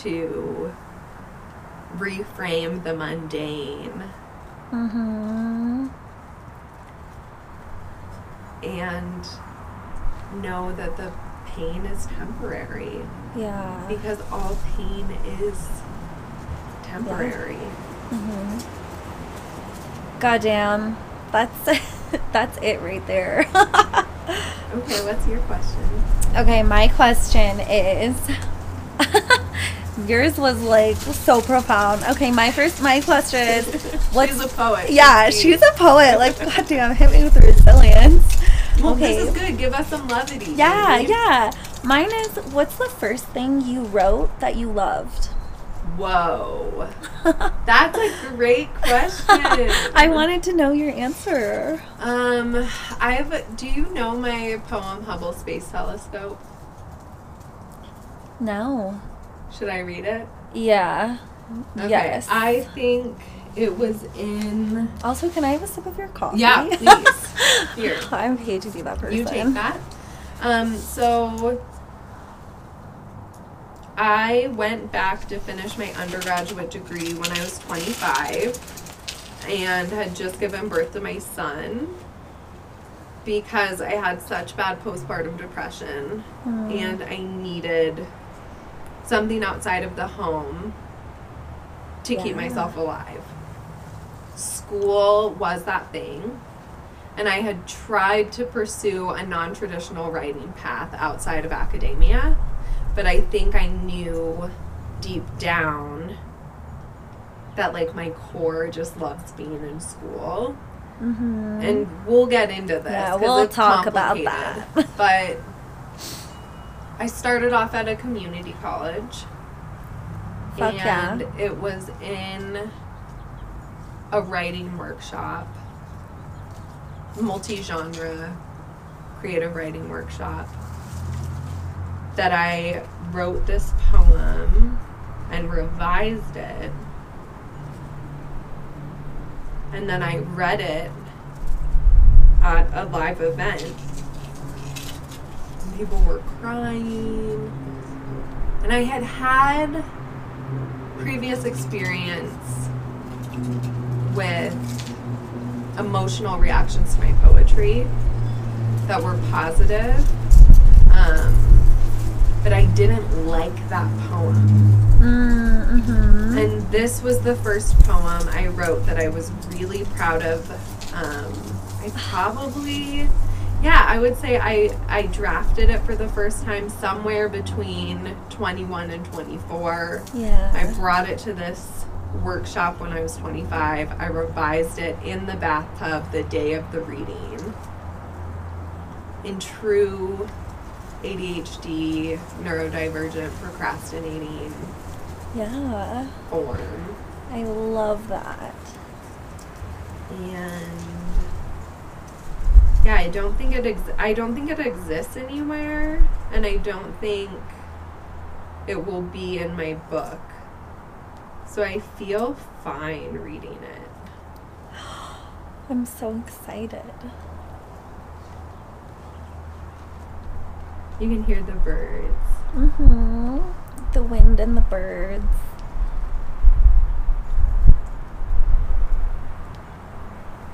to reframe the mundane
Mm-hmm.
and know that the pain is temporary
Yeah.
because all pain is temporary.
Mm-hmm. Goddamn. That's <laughs> that's it right there. <laughs>
Okay, what's your question?
okay, my question is <laughs> yours was like so profound. Okay, my first my question is what's
she's a poet.
Yeah,
She's-
she's a poet. Like goddamn, hit me with resilience.
Well,
okay.
this is good. Give us some levity.
Yeah, yeah. Mine is what's the first thing you wrote that you loved?
Whoa. <laughs> That's a great question. <laughs>
I wanted to know your answer.
Um, I have. Do you know my poem Hubble Space Telescope?
No.
Should I read it?
Yeah.
Okay.
Yes.
I think it was in.
also, can I have a sip of your coffee?
Yeah, <laughs> please. Here. <laughs>
I hate to be that person.
You take that. Um, so I went back to finish my undergraduate degree when I was 25 and had just given birth to my son because I had such bad postpartum depression
Hmm.
and I needed something outside of the home to keep myself alive. School was that thing. And I had tried to pursue a non traditional writing path outside of academia, but I think I knew deep down that like my core just loves being in school.
Mm-hmm.
And we'll get into this.
Yeah, we'll talk about that. <laughs>
but I started off at a community college.
Fuck yeah.
and it was in a writing workshop, multi genre creative writing workshop, that I wrote this poem and revised it. And then I read it at a live event. People were crying. And I had had previous experience with emotional reactions to my poetry that were positive. Um, but I didn't like that poem.
Mm-hmm.
And this was the first poem I wrote that I was really proud of. Um, I probably, yeah, I would say I, I drafted it for the first time somewhere between 21 and 24.
Yeah.
I brought it to this workshop when I was 25. I revised it in the bathtub the day of the reading. In true ADHD, neurodivergent, procrastinating
yeah.
form.
I love that.
And yeah, I don't think it ex- I don't think it exists anywhere and I don't think it will be in my book. So I feel fine reading it. <gasps>
I'm so excited.
You can hear the birds.
Mm-hmm. The wind and the birds.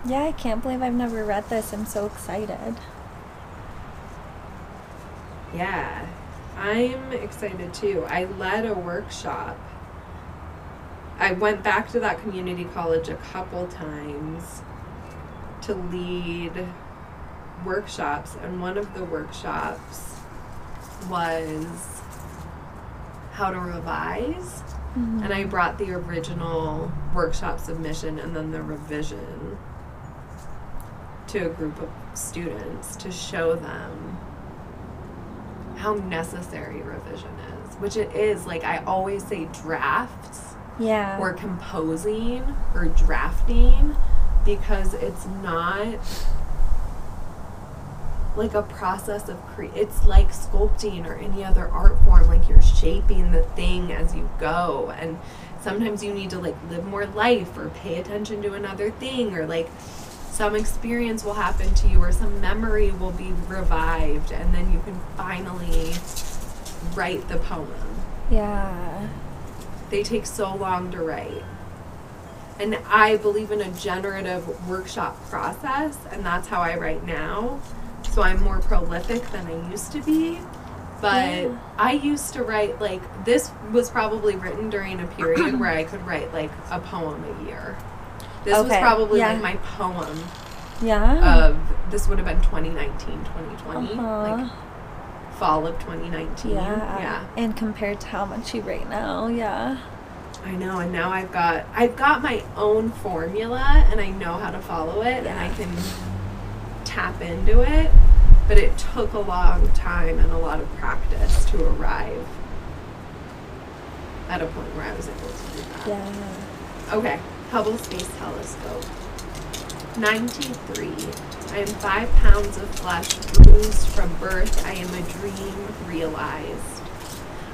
Yeah, I can't believe I've never read this. I'm so excited.
Yeah, I'm excited too. I led a workshop. I went back to that community college a couple times to lead workshops, and one of the workshops was how to revise.
Mm-hmm.
And I brought the original workshop submission and then the revision to a group of students to show them how necessary revision is, which it is. Like I always say, drafts
Yeah.
or composing or drafting because it's not like a process of cre- it's like sculpting or any other art form like you're shaping the thing as you go and sometimes you need to like live more life or pay attention to another thing or like some experience will happen to you or some memory will be revived and then you can finally write the poem.
Yeah.
They take so long to write. And I believe in a generative workshop process, and that's how I write now. So I'm more prolific than I used to be. But
Yeah.
I used to write like this was probably written during a period <clears throat> where I could write like a poem a year. This was probably
yeah.
like my poem
Yeah.
of this would have been 2019, 2020,
Uh-huh.
like fall of 2019.
yeah.
yeah.
And compared to how much you write now, yeah.
I know, and now I've got I've got my own formula, and I know how to follow it, and I can tap into it. But it took a long time and a lot of practice to arrive at a point where I was able to do that.
Yeah.
Okay, Hubble Space Telescope. 93. I am five pounds of flesh bruised from birth. I am a dream realized.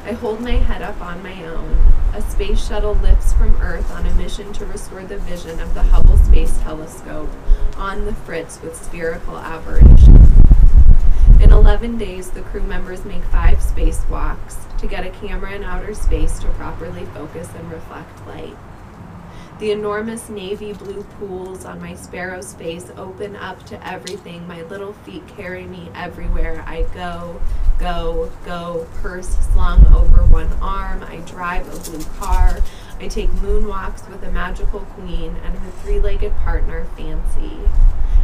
I hold my head up on my own. A space shuttle lifts from Earth on a mission to restore the vision of the Hubble Space Telescope on the Fritz with spherical aberration. In 11 days, the crew members make five spacewalks to get a camera in outer space to properly focus and reflect light. The enormous navy blue pools on my sparrow's face open up to everything. My little feet carry me everywhere I go, go, go. Purse slung over one arm. I drive a blue car. I take moonwalks with a magical queen and her three legged partner, Fancy.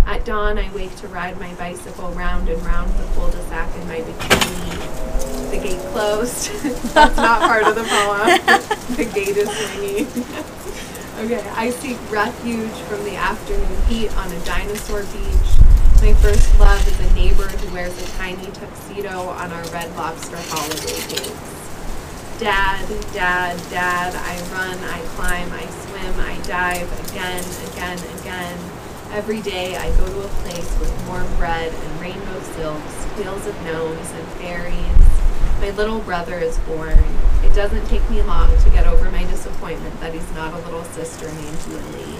At dawn, I wake to ride my bicycle round and round the cul-de-sac in my bikini. The gate closed. <laughs> That's not part of the poem. <laughs> the gate is swinging. <laughs> okay, I seek refuge from the afternoon heat on a dinosaur beach. My first love is a neighbor who wears a tiny tuxedo on our Red Lobster holiday dates. Dad, dad, dad, I run, I climb, I swim, I dive again, again, again. Every day I go to a place with warm bread and rainbow silks, tales of gnomes and fairies. My little brother is born. It doesn't take me long to get over my disappointment that he's not a little sister named Lily.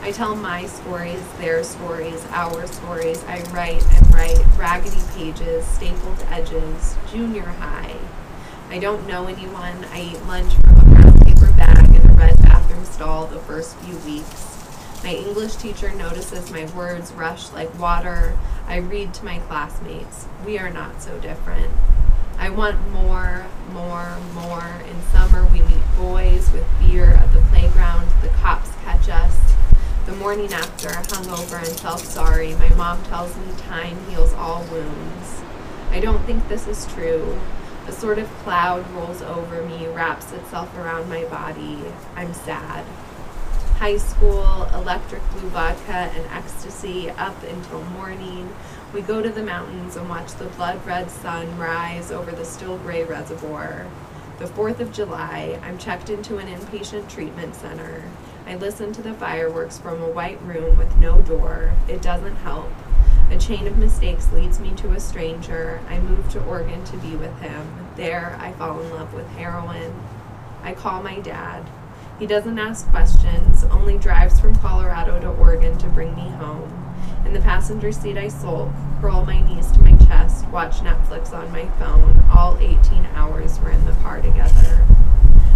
I tell my stories, their stories, our stories. I write and write raggedy pages, stapled edges, junior high. I don't know anyone. I eat lunch from a brown paper bag in a red bathroom stall the first few weeks. My English teacher notices my words rush like water. I read to my classmates. We are not so different. I want more, more, more. In summer, we meet boys with beer at the playground. The cops catch us. The morning after, hungover and self sorry, my mom tells me time heals all wounds. I don't think this is true. A sort of cloud rolls over me, wraps itself around my body. I'm sad. High school, electric blue vodka and ecstasy up until morning. We go to the mountains and watch the blood red sun rise over the still gray reservoir. The 4th of July, I'm checked into an inpatient treatment center. I listen to the fireworks from a white room with no door. It doesn't help. A chain of mistakes leads me to a stranger. I move to Oregon to be with him. There, I fall in love with heroin. I call my dad. He doesn't ask questions, only drives from Colorado to Oregon to bring me home. In the passenger seat, I sulk, curl my knees to my chest, watch Netflix on my phone. All 18 hours we're in the car together.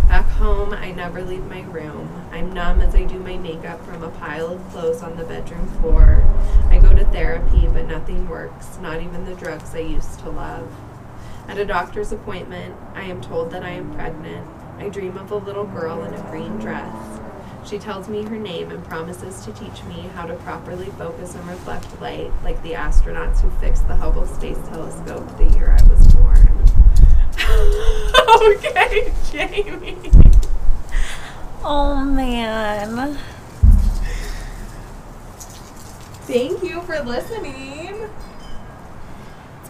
Back home, I never leave my room. I'm numb as I do my makeup from a pile of clothes on the bedroom floor. I go to therapy, but nothing works, not even the drugs I used to love. At a doctor's appointment, I am told that I am pregnant. I dream of a little girl in a green dress. She tells me her name and promises to teach me how to properly focus and reflect light, like the astronauts who fixed the Hubble Space Telescope the year I was born. <laughs> okay, Jamie.
Oh man.
Thank you for listening.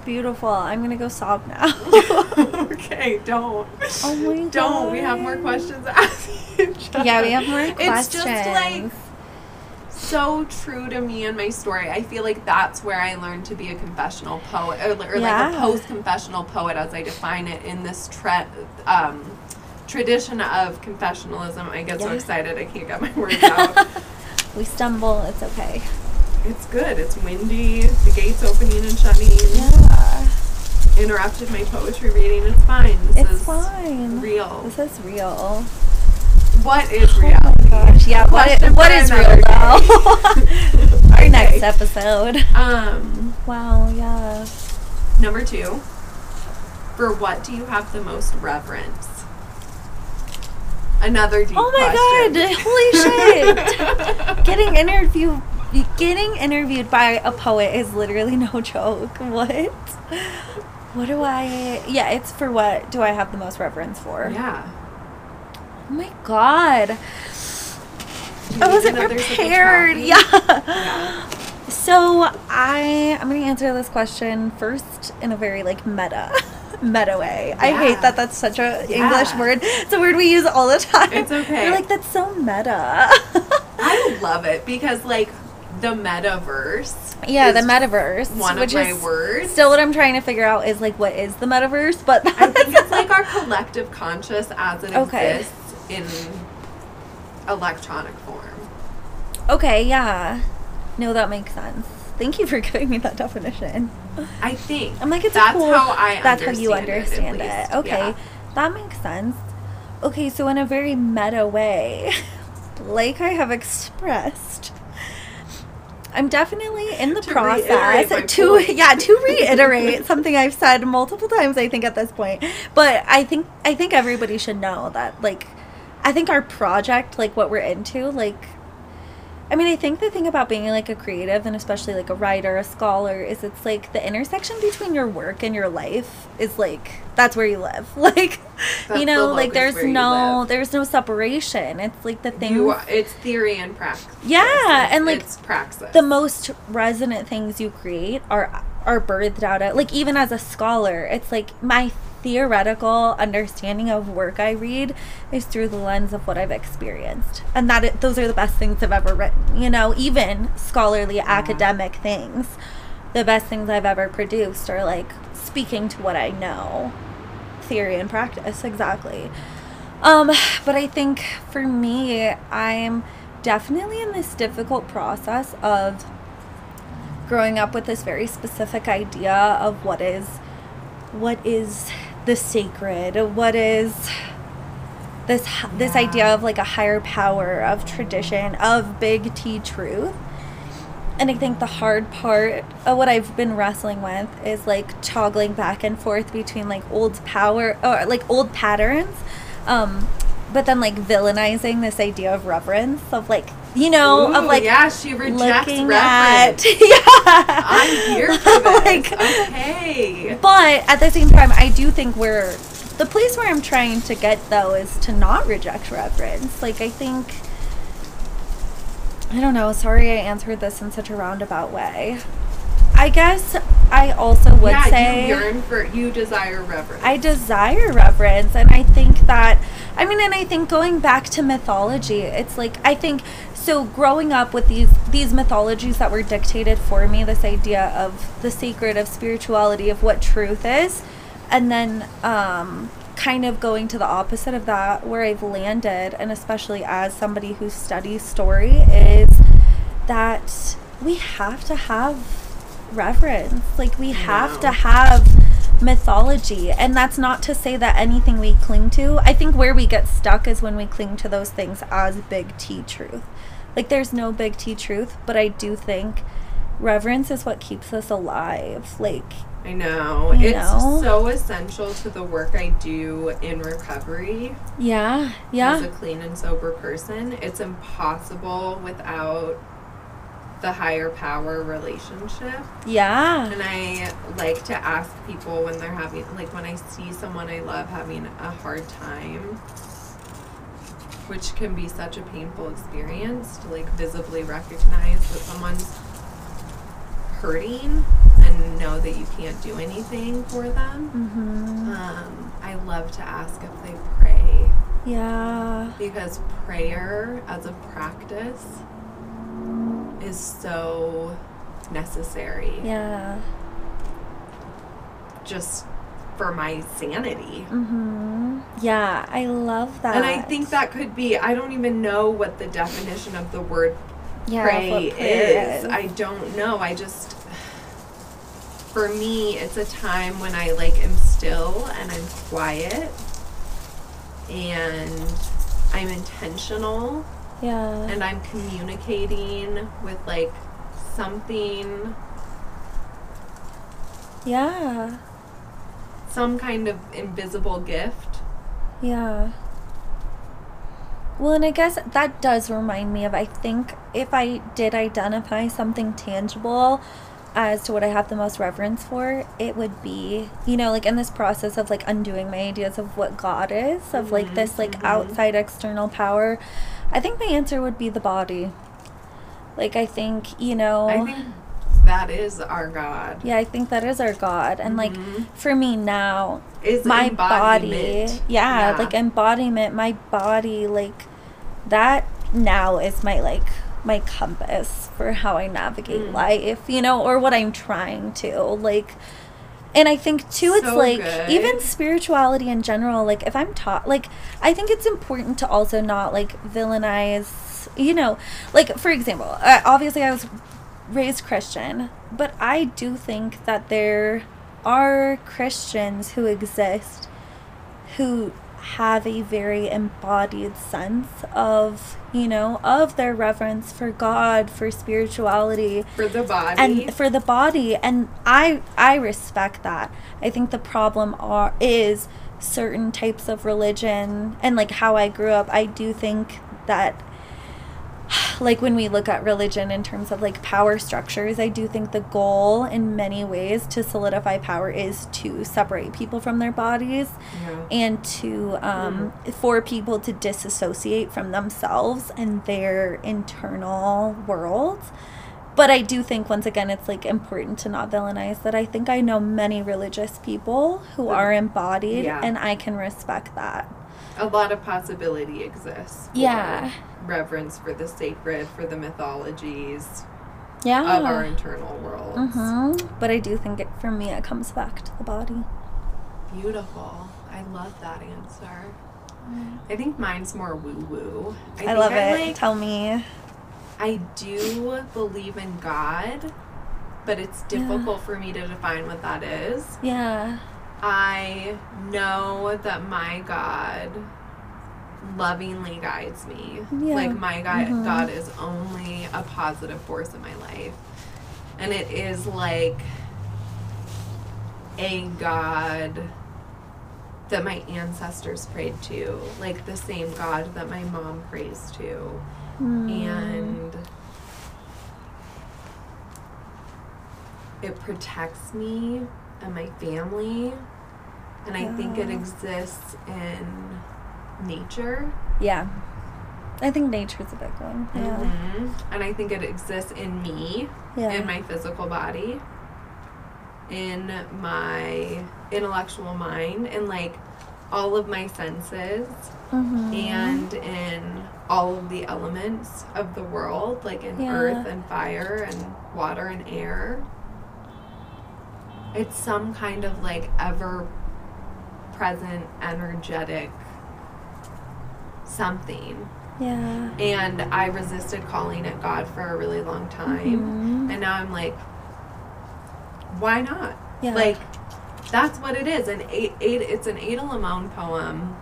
Beautiful. I'm gonna go sob now. <laughs> <laughs>
okay, don't.
Oh my god.
Don't. We have more questions to ask each other.
yeah, we have more questions.
It's just like so true to me and my story. I feel like that's where I learned to be a confessional poet, or, or like a post-confessional poet, as I define it in this tre- um, tradition of confessionalism. I get so excited I can't get my words <laughs> out.
we stumble. It's okay.
It's good. It's windy. The gates opening and shutting.
Yeah.
Interrupted my poetry reading. It's fine. This
It's
is
fine.
real.
This is real.
What is real?
Oh
reality?
gosh. Yeah, what,
Question
what is real though? <laughs> Our
Okay.
next episode.
Um,
Wow, yeah.
number two. For what do you have the most reverence? Another deep
Oh my
question.
god, holy shit. <laughs> getting interviewed getting interviewed by a poet is literally no joke. <laughs> What? What do I Yeah, it's for what do I have the most reverence for?
Yeah.
Oh my god. I wasn't
another sip of
prepared. Yeah. <laughs>
Yeah.
So I I'm gonna answer this question first in a very like meta <laughs> meta way. I hate that that's such a
Yeah.
English word. It's a word we use all the time.
It's okay.
You're like that's so meta.
I love it because like the metaverse.
yeah, the metaverse,
One
which
of my
is
words.
still what I'm trying to figure out is like what is the metaverse, but
I think <laughs> it's like our collective conscious as it
Okay.
exists in electronic form.
okay, yeah. No, that makes sense. Thank you for <laughs> giving me that definition.
I think.
I'm like, it's
That's
a cool.
how I
That's how you
understand
understand
it,
it. Okay,
Yeah.
that makes sense. Okay, so in a very meta way, <laughs> like I have expressed, I'm definitely in the
To
process to
point. <laughs>
yeah to reiterate something I've said multiple times. I think at this point, but I think I think everybody should know that like I think our project, like what we're into, like I mean, I think the thing about being like a creative and especially like a writer, a scholar, is it's like the intersection between your work and your life is like that's where you live. <laughs> Like,
That's
you
the
know, like there's no there's no separation. It's like the thing.
You, it's theory and practice.
Yeah, and, like,
it's praxis.
the most resonant things you create are are birthed out of like even as a scholar it's like my theoretical understanding of work i read is through the lens of what i've experienced. And that it, those are the best things i've ever written you know even scholarly academic things. The best things i've ever produced are like speaking to what i know. Theory and practice exactly. Um, but I think for me, I'm definitely in this difficult process of growing up with this very specific idea of what is what is the sacred, what is this this
Yeah.
idea of like a higher power of tradition of big T truth. And I think the hard part of what I've been wrestling with is like toggling back and forth between like old power or like old patterns, um, but then like villainizing this idea of reverence of like you know of
Ooh,
like
yeah, she rejects reference.
at <laughs> yeah.
I'm here for <laughs> this.
like,
okay.
but at the same time, I do think we're the place where I'm trying to get though is to not reject reverence. Like I think I don't know, sorry I answered this in such a roundabout way. I guess I also would
yeah,
say
you yearn for, you desire reverence.
I desire reverence and I think that I mean and I think going back to mythology it's like I think so growing up with these these mythologies that were dictated for me this idea of the sacred of spirituality of what truth is and then um kind of going to the opposite of that where I've landed and especially as somebody who studies story is that we have to have reverence. Like we have
know.
to have mythology. And that's not to say that anything we cling to, I think where we get stuck is when we cling to those things as big T truth. Like there's no big T truth, but I do think reverence is what keeps us alive. Like
I know.
You
it's
know?
so essential to the work I do in recovery
yeah, Yeah.
as a clean and sober person. It's impossible without the higher power relationship.
Yeah.
And I like to ask people when they're having, like, when I see someone I love having a hard time, which can be such a painful experience to, like, visibly recognize that someone's hurting and know that you can't do anything for them.
Mhm.
Um, I love to ask if they pray
Yeah.
because prayer as a practice is so necessary
Yeah.
just for my sanity.
Mhm. Yeah, I love that.
And I think that could be, I don't even know what the definition of the word
Yeah,
pray is.
is.
I don't know. I just for me it's a time when I like am still and I'm quiet and I'm intentional
Yeah.
and I'm communicating with like something
yeah.
some kind of invisible gift.
Yeah. Well, and I guess that does remind me of I think if I did identify something tangible as to what I have the most reverence for, it would be, you know, like in this process of like undoing my ideas of what God is, of like
Mhm,
this like
mhm.
outside external power, I think my answer would be the body. Like, I think, you know.
I think that is our God.
yeah, I think that is our God. And like
Mhm.
for me now,
Is
my body yeah,
Yeah.
like embodiment my body like that now is my like my compass for how i navigate
Mm.
life you know or what i'm trying to like and i think too it's
So
like
good.
even spirituality in general like if i'm taught like i think it's important to also not like villainize you know like for example uh, obviously i was raised christian but i do think that there are christians who exist who have a very embodied sense of you know of their reverence for god for spirituality.
For the body.
and for the body. And i i respect that. I think the problem are is certain types of religion and like how i grew up i do think that like when we look at religion in terms of like power structures i do think the goal in many ways to solidify power is to separate people from their bodies
Yeah.
and to um, for people to disassociate from themselves and their internal world. But I do think once again it's like important to not villainize that I think I know many religious people who are embodied
Yeah.
and I can respect that.
A lot of possibility exists.
Yeah.
Reverence for the sacred, for the mythologies
Yeah.
of our internal worlds.
hmm But I do think it, for me it comes back to the body.
Beautiful. I love that answer. I think mine's more woo woo.
I,
think
love
I
it.
Like,
Tell me.
I do believe in God, but it's difficult for me to define what that is.
Yeah.
I know that my God lovingly guides me.
Yeah.
Like my God,
Mhm.
God is only a positive force in my life. And it is like a God that my ancestors prayed to, like the same God that my mom prays to.
Mm.
And it protects me and my family. And I think it exists in nature.
Yeah. I think nature's a big one. Yeah.
Mhm. And I think it exists in me,
Yeah.
in my physical body, in my intellectual mind, and like all of my senses,
Mhm.
and in all of the elements of the world, like in
Yeah.
earth and fire and water and air. It's some kind of like ever present, energetic something.
Yeah.
And I resisted calling it God for a really long time.
Mhm.
And now I'm like, why not?
Yeah.
Like, that's what it is. An eight, eight, it's an Ada Limon poem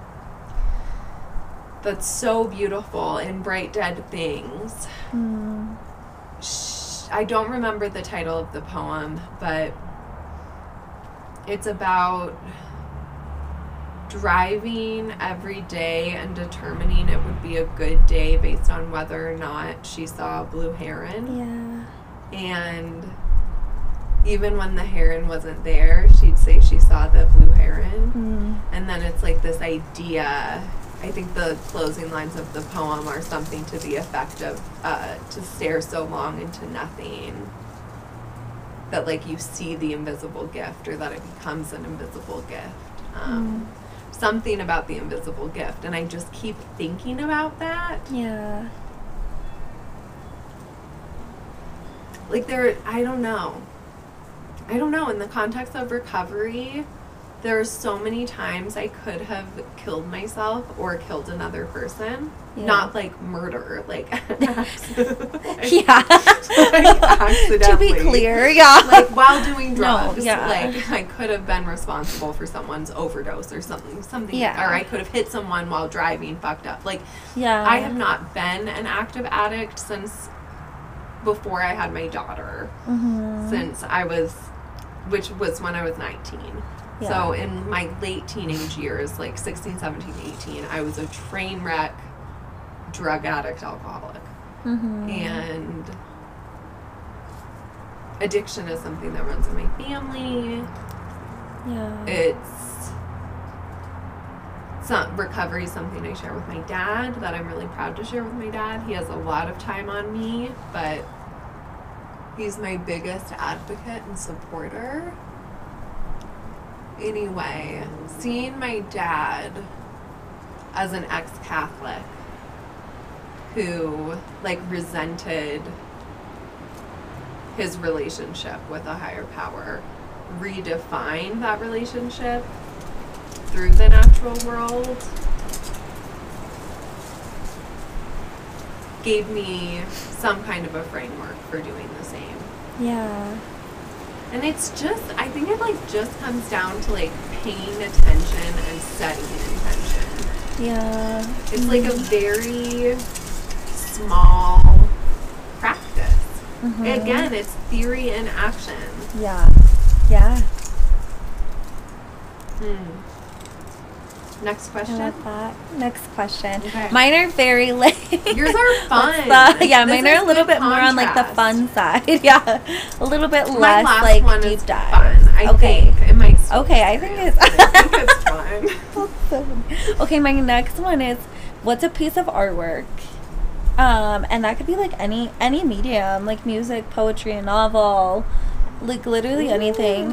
that's so beautiful in Bright Dead Things.
Mm.
I don't remember the title of the poem, but it's about driving every day and determining it would be a good day based on whether or not she saw a blue heron.
Yeah.
And even when the heron wasn't there, she'd say she saw the blue heron.
Mm.
And then it's like this idea. I think the closing lines of the poem are something to the effect of uh, to stare so long into nothing that like you see the invisible gift or that it becomes an invisible gift. Um, Something about the invisible gift. And I just keep thinking about that.
Yeah.
like there i don't know i don't know in the context of recovery there's so many times I could have killed myself or killed another person.
Yeah.
Not like murder, like, like, <laughs> <laughs>
Yeah.
like
to be clear, yeah.
Like while doing
No,
drugs,
yeah.
like I could have been responsible for someone's overdose or something, something,
Yeah.
or I could have hit someone while driving, fucked up. Like
yeah.
I have not been an active addict since before I had my daughter,
Mhm.
since I was, which was when I was 19. So in my late teenage years, like 16, 17, 18, I was a train wreck drug addict alcoholic.
Mhm.
And addiction is something that runs in my family.
yeah.
It's some recovery is something I share with my dad that I'm really proud to share with my dad. He has a lot of time on me, but he's my biggest advocate and supporter. Anyway, seeing my dad as an ex-Catholic who like resented his relationship with a higher power redefine that relationship through the natural world gave me some kind of a framework for doing the same.
yeah.
And it's just I think it like just comes down to like paying attention and setting intention.
Yeah.
It's like a mm-hmm. very small practice.
Mhm.
Again, it's theory in action.
Yeah. Yeah.
Hmm. Next question.
Next question.
Okay.
Mine are very <laughs> like
Yours are fun.
The- yeah,
This
mine are a little bit more on like the fun side. <laughs> Yeah, a little bit less
last
like
one
deep
is
dive.
fun. I
okay.
think it might.
Okay, I think it's-
I think it's <laughs> fun.
okay, my next one is what's a piece of artwork? Um, and that could be like any any medium, like music, poetry, a novel, like literally anything,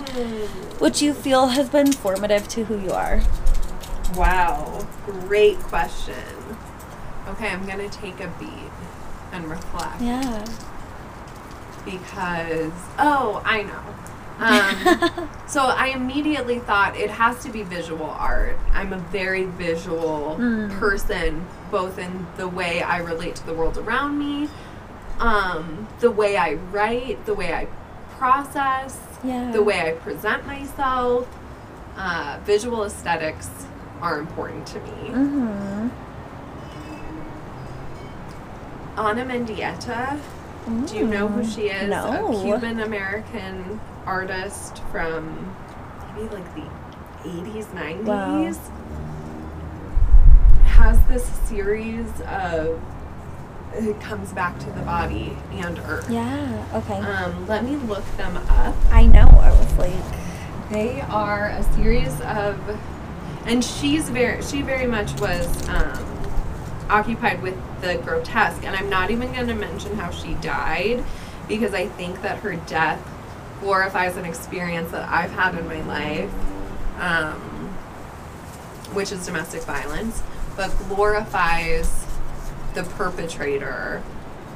which you feel has been formative to who you are.
Wow, great question. Okay, I'm gonna take a beat and reflect
Yeah.
because oh, I know. Um, <laughs> so I immediately thought it has to be visual art. I'm a very visual
Mm.
person, both in the way I relate to the world around me, um, the way I write, the way I process,
yeah.
the way I present myself. Uh, visual aesthetics are important to me.
Mm-hmm.
Ana Mendieta, do you know who she is?
No.
A Cuban American artist from maybe like the 80s, 90s.
Wow.
Has this series of it comes back to the body and earth.
Yeah. Okay.
Um, let me look them up.
I know. I was like,
They are a series of, and she's very, she very much was um, occupied with the grotesque. And I'm not even going to mention how she died because I think that her death glorifies an experience that I've had in my life, um, which is domestic violence, but glorifies the perpetrator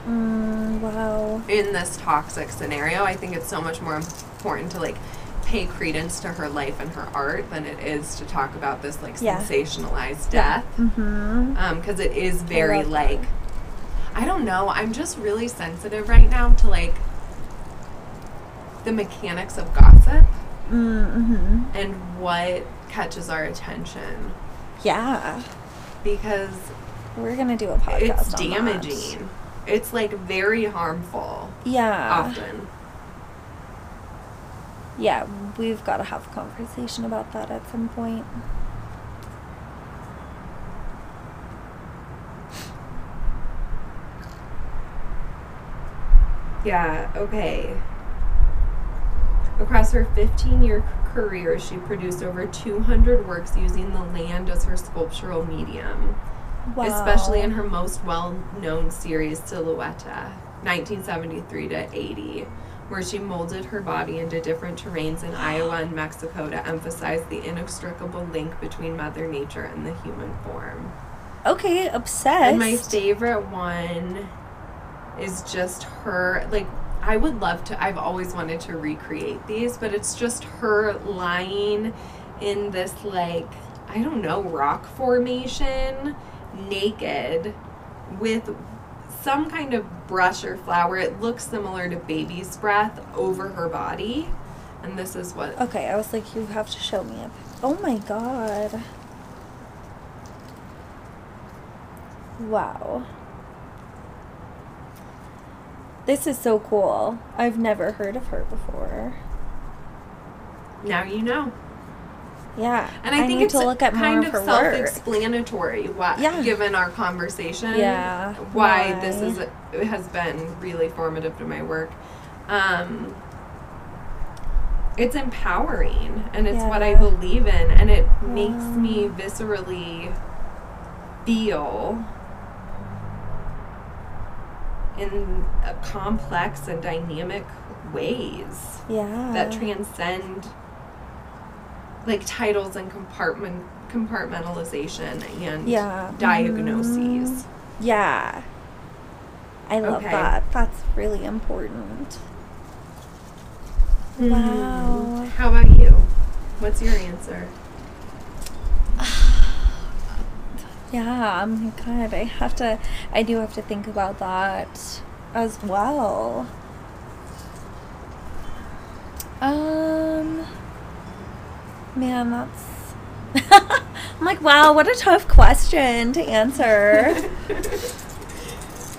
mm, wow.
in this toxic scenario. I think it's so much more important to like pay credence to her life and her art than it is to talk about this like
Yeah.
sensationalized death.
Mm-hmm.
Um, because it is very
that.
like I don't know. I'm just really sensitive right now to like the mechanics of gossip
Mm-hmm.
and what catches our attention
Yeah.
because
We're gonna do a podcast.
it's damaging. It's like very harmful
Yeah.
often.
Yeah, we've got to have a conversation about that at some point.
Yeah, okay. Across her 15 year career, she produced over 200 works using the land as her sculptural medium,
Wow.
especially in her most well known series, Silueta, 1973 to 80, where she molded her body into different terrains in Iowa and Mexico to emphasize the inextricable link between Mother Nature and the human form.
Okay, obsessed.
And my favorite one is just her like I would love to I've always wanted to recreate these, but it's just her lying in this like I don't know rock formation, naked, with some kind of brush or flower. It looks similar to baby's breath over her body, and this is what.
Okay, I was like, you have to show me a. Oh my god. Wow. This is so cool. I've never heard of her before.
Now you know.
Yeah.
And I, think
need
it's
to look at
kind
of
of self-explanatory. What,
Yeah.
given our conversation,
Yeah,
why,
why.
this is has been really formative to my work. Um, it's empowering, and it's what I believe in, and it makes me viscerally feel in a complex and dynamic ways
Yeah.
that transcend like titles and compartment compartmentalization and
Yeah.
diagnoses.
Yeah. I love
Okay.
that. That's really important.
Hmm.
Wow.
How about you? What's your answer?
Yeah, I'm God. I have to. I do have to think about that as well. Um, man, that's. <laughs> I'm like, wow, what a tough question to answer. <laughs>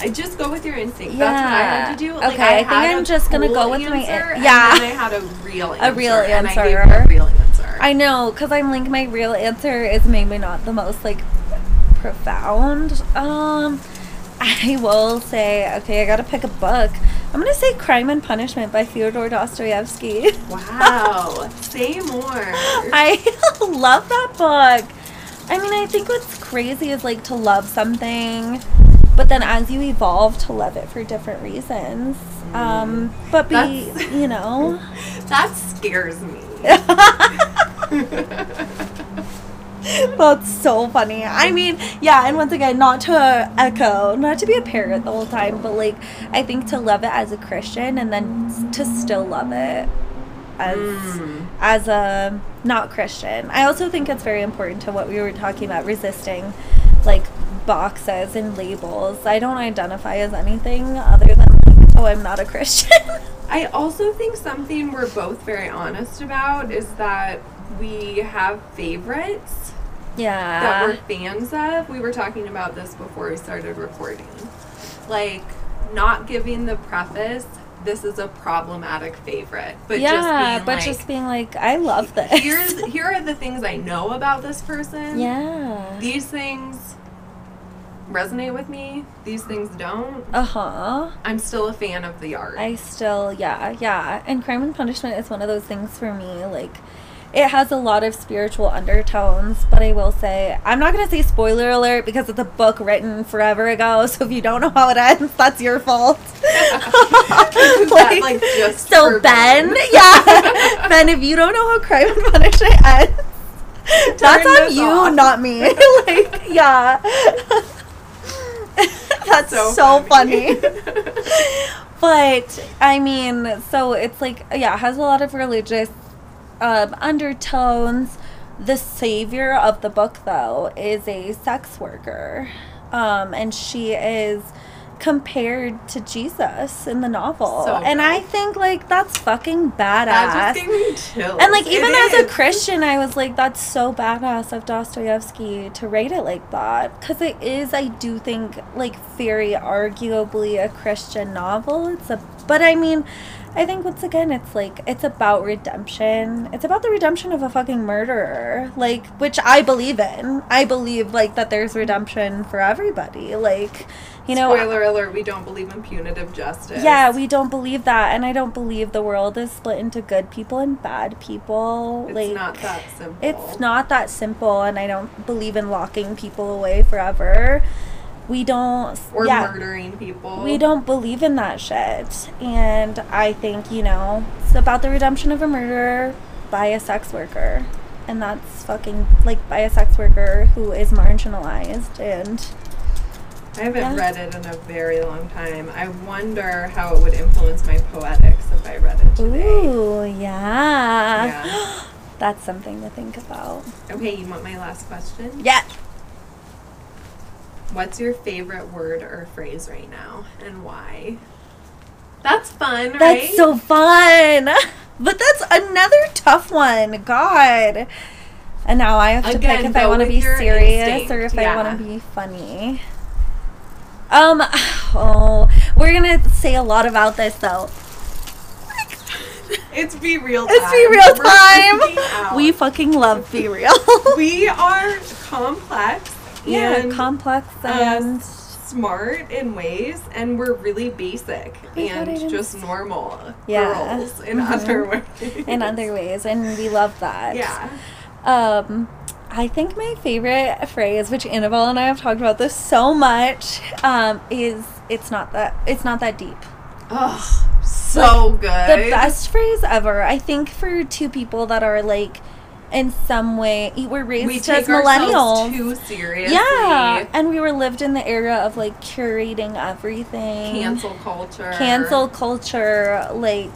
I just go with your instinct. That's what I had to do. Like,
Okay, I think I'm just gonna go with my
answer, and
yeah.
I had a real answer.
A real
And I gave
answer.
a real answer.
I know, cause I'm like my real answer is maybe not the most like profound. Um, I will say, okay, I gotta pick a book. I'm gonna say Crime and Punishment by Fyodor Dostoevsky. <laughs>
wow. Say more.
I <laughs> love that book. I mean, I think what's crazy is like to love something, but then as you evolve to love it for different reasons. Um, but be,
That's-
you know. <laughs>
that scares me. <laughs>
That's so funny. I mean, yeah, and once again, not to echo, not to be a parrot the whole time, but like, I think to love it as a Christian and then to still love it as
Mm.
as a not Christian. I also think it's very important to what we were talking about resisting like boxes and labels. I don't identify as anything other than like, oh, I'm not a <laughs> Christian.
I also think something we're both very honest about is that we have favorites Yeah. that we're fans of. We were talking about this before we started recording. Like, not giving the preface, this is a problematic favorite. But
yeah,
just being
but
like,
just being like, I love this.
here's here are the things I know about this person.
yeah.
These things resonate with me. These things don't.
Uh huh.
I'm still a fan of the art.
I still, yeah, yeah. And Crime and Punishment is one of those things for me. Like, it has a lot of spiritual undertones, but I will say, I'm not going to say spoiler alert because it's a book written forever ago. <laughs> So if you don't know how it ends, that's your fault. <laughs>
Like, just
so Ben,
Ben. <laughs>
yeah, Ben, if you don't know how Crime and Punishment ends, that's on you,
off.
not me. like, yeah. that's so,
So
funny.
funny.
but I mean, so it's like yeah, it has a lot of religious um, undertones. The savior of the book, though, is a sex worker, um, and she is compared to Jesus in the novel,
So
and I think like that's fucking badass.
that just gave me chills.
And like
It
even as a. Christian, I was like, that's so badass of Dostoevsky to write it like that, because it is, I do think, like very arguably a Christian novel. It's a, but I mean, I think once again, it's like it's about redemption. It's about the redemption of a fucking murderer, like which I believe in. I believe like that there's redemption for everybody. Like, you know,
Spoiler alert: We don't believe in punitive justice.
yeah, we don't believe that, and I don't believe the world is split into good people and bad people.
It's
like,
not that simple.
it's not that simple, and I don't believe in locking people away forever. We don't.
Or
yeah,
murdering people.
we don't believe in that shit, and I think you know it's about the redemption of a murderer by a sex worker, and that's fucking like by a sex worker who is marginalized and.
I haven't
Yeah.
read it in a very long time. I wonder how it would influence my poetics if I read it today.
Ooh, yeah.
Yeah. <gasps>
That's something to think about.
Okay, you want my last question?
Yeah.
What's your favorite word or phrase right now and why? That's fun, right?
That's
right?
so fun. <laughs> But that's another tough one. God. And now I have to
Again,
pick if I want to be serious
instinct,
or if I want to be funny. Um, <sighs> oh, we're gonna say a lot about this though. <laughs>
It's BeReal time.
It's
BeReal
time. We fucking love BeReal.
we are complex
yeah,
and
complex
uh,
and
smart in ways, and we're really basic and just normal
Yeah.
girls in
Mhm. <laughs>
other ways.
in other ways, and we love that.
Yeah.
Um, I think my favorite phrase, which Annabelle and I have talked about this so much, um, is "It's not that. It's not that deep."
Oh, so good.
The best phrase ever. I think for two people that are like, in some way, we're raised
We
as millennials.
too seriously.
yeah, and we were lived in the era of like curating everything,
Cancel culture.
cancel culture, like.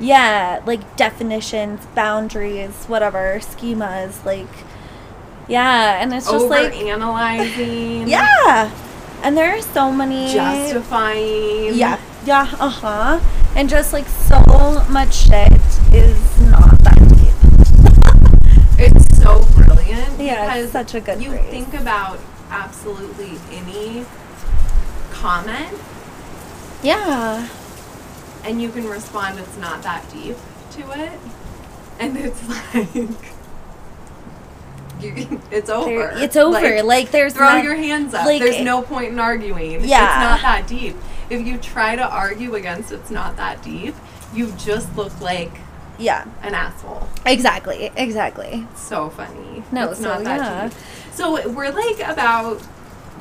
Yeah, like definitions, boundaries, whatever, schemas, like yeah, and it's just
Over
like
analyzing. <laughs>
Yeah. And there are so many
Justifying.
Yeah. Yeah, uh-huh. And just like so much shit is not that deep.
It's so brilliant.
Yeah, it's such a good
You
phrase.
think about absolutely any comment
Yeah.
and you can respond it's not that deep to it. And it's like can, it's over.
There- it's over. Like, there's
throw
not-
your hands up.
like,
There's no point in arguing.
Yeah, It's
not that deep. If you try to argue against it's not that deep, you just look like
Yeah.
an asshole.
Exactly. Exactly.
so funny.
No,
it's
so,
not that
yeah.
deep. So we're like about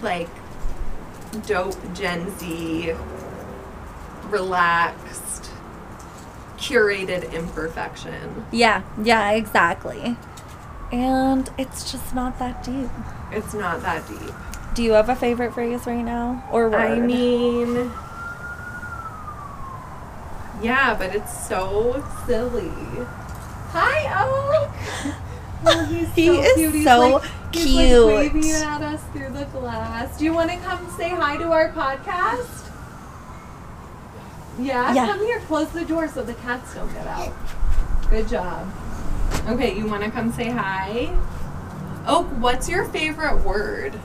like dope Gen Z, relaxed, curated imperfection.
Yeah. Yeah, exactly. And it's just not that deep.
It's not that deep.
Do you have a favorite phrase right now? Or word?
I mean, yeah, but it's so silly. Hi, Oak. Oh, he's
He
so
is
cute. He's
so
like, He's
cute.
like waving at us through the glass. Do you want to come say hi to our podcast? Yeah,
Yeah.
come here. Close the door so the cats don't get out. Good job. Okay, you want to come say hi? Oak, what's your favorite word?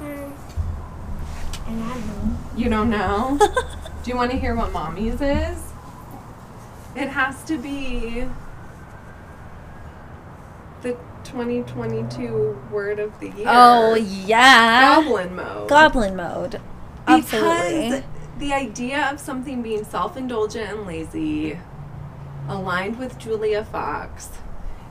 And I don't know.
You don't know? <laughs> Do you want to hear what mommy's is? It has to be the 2022 word of the year.
Oh, yeah.
Goblin mode.
Goblin mode. Absolutely.
Because the idea of something being self indulgent and lazy, aligned with Julia Fox,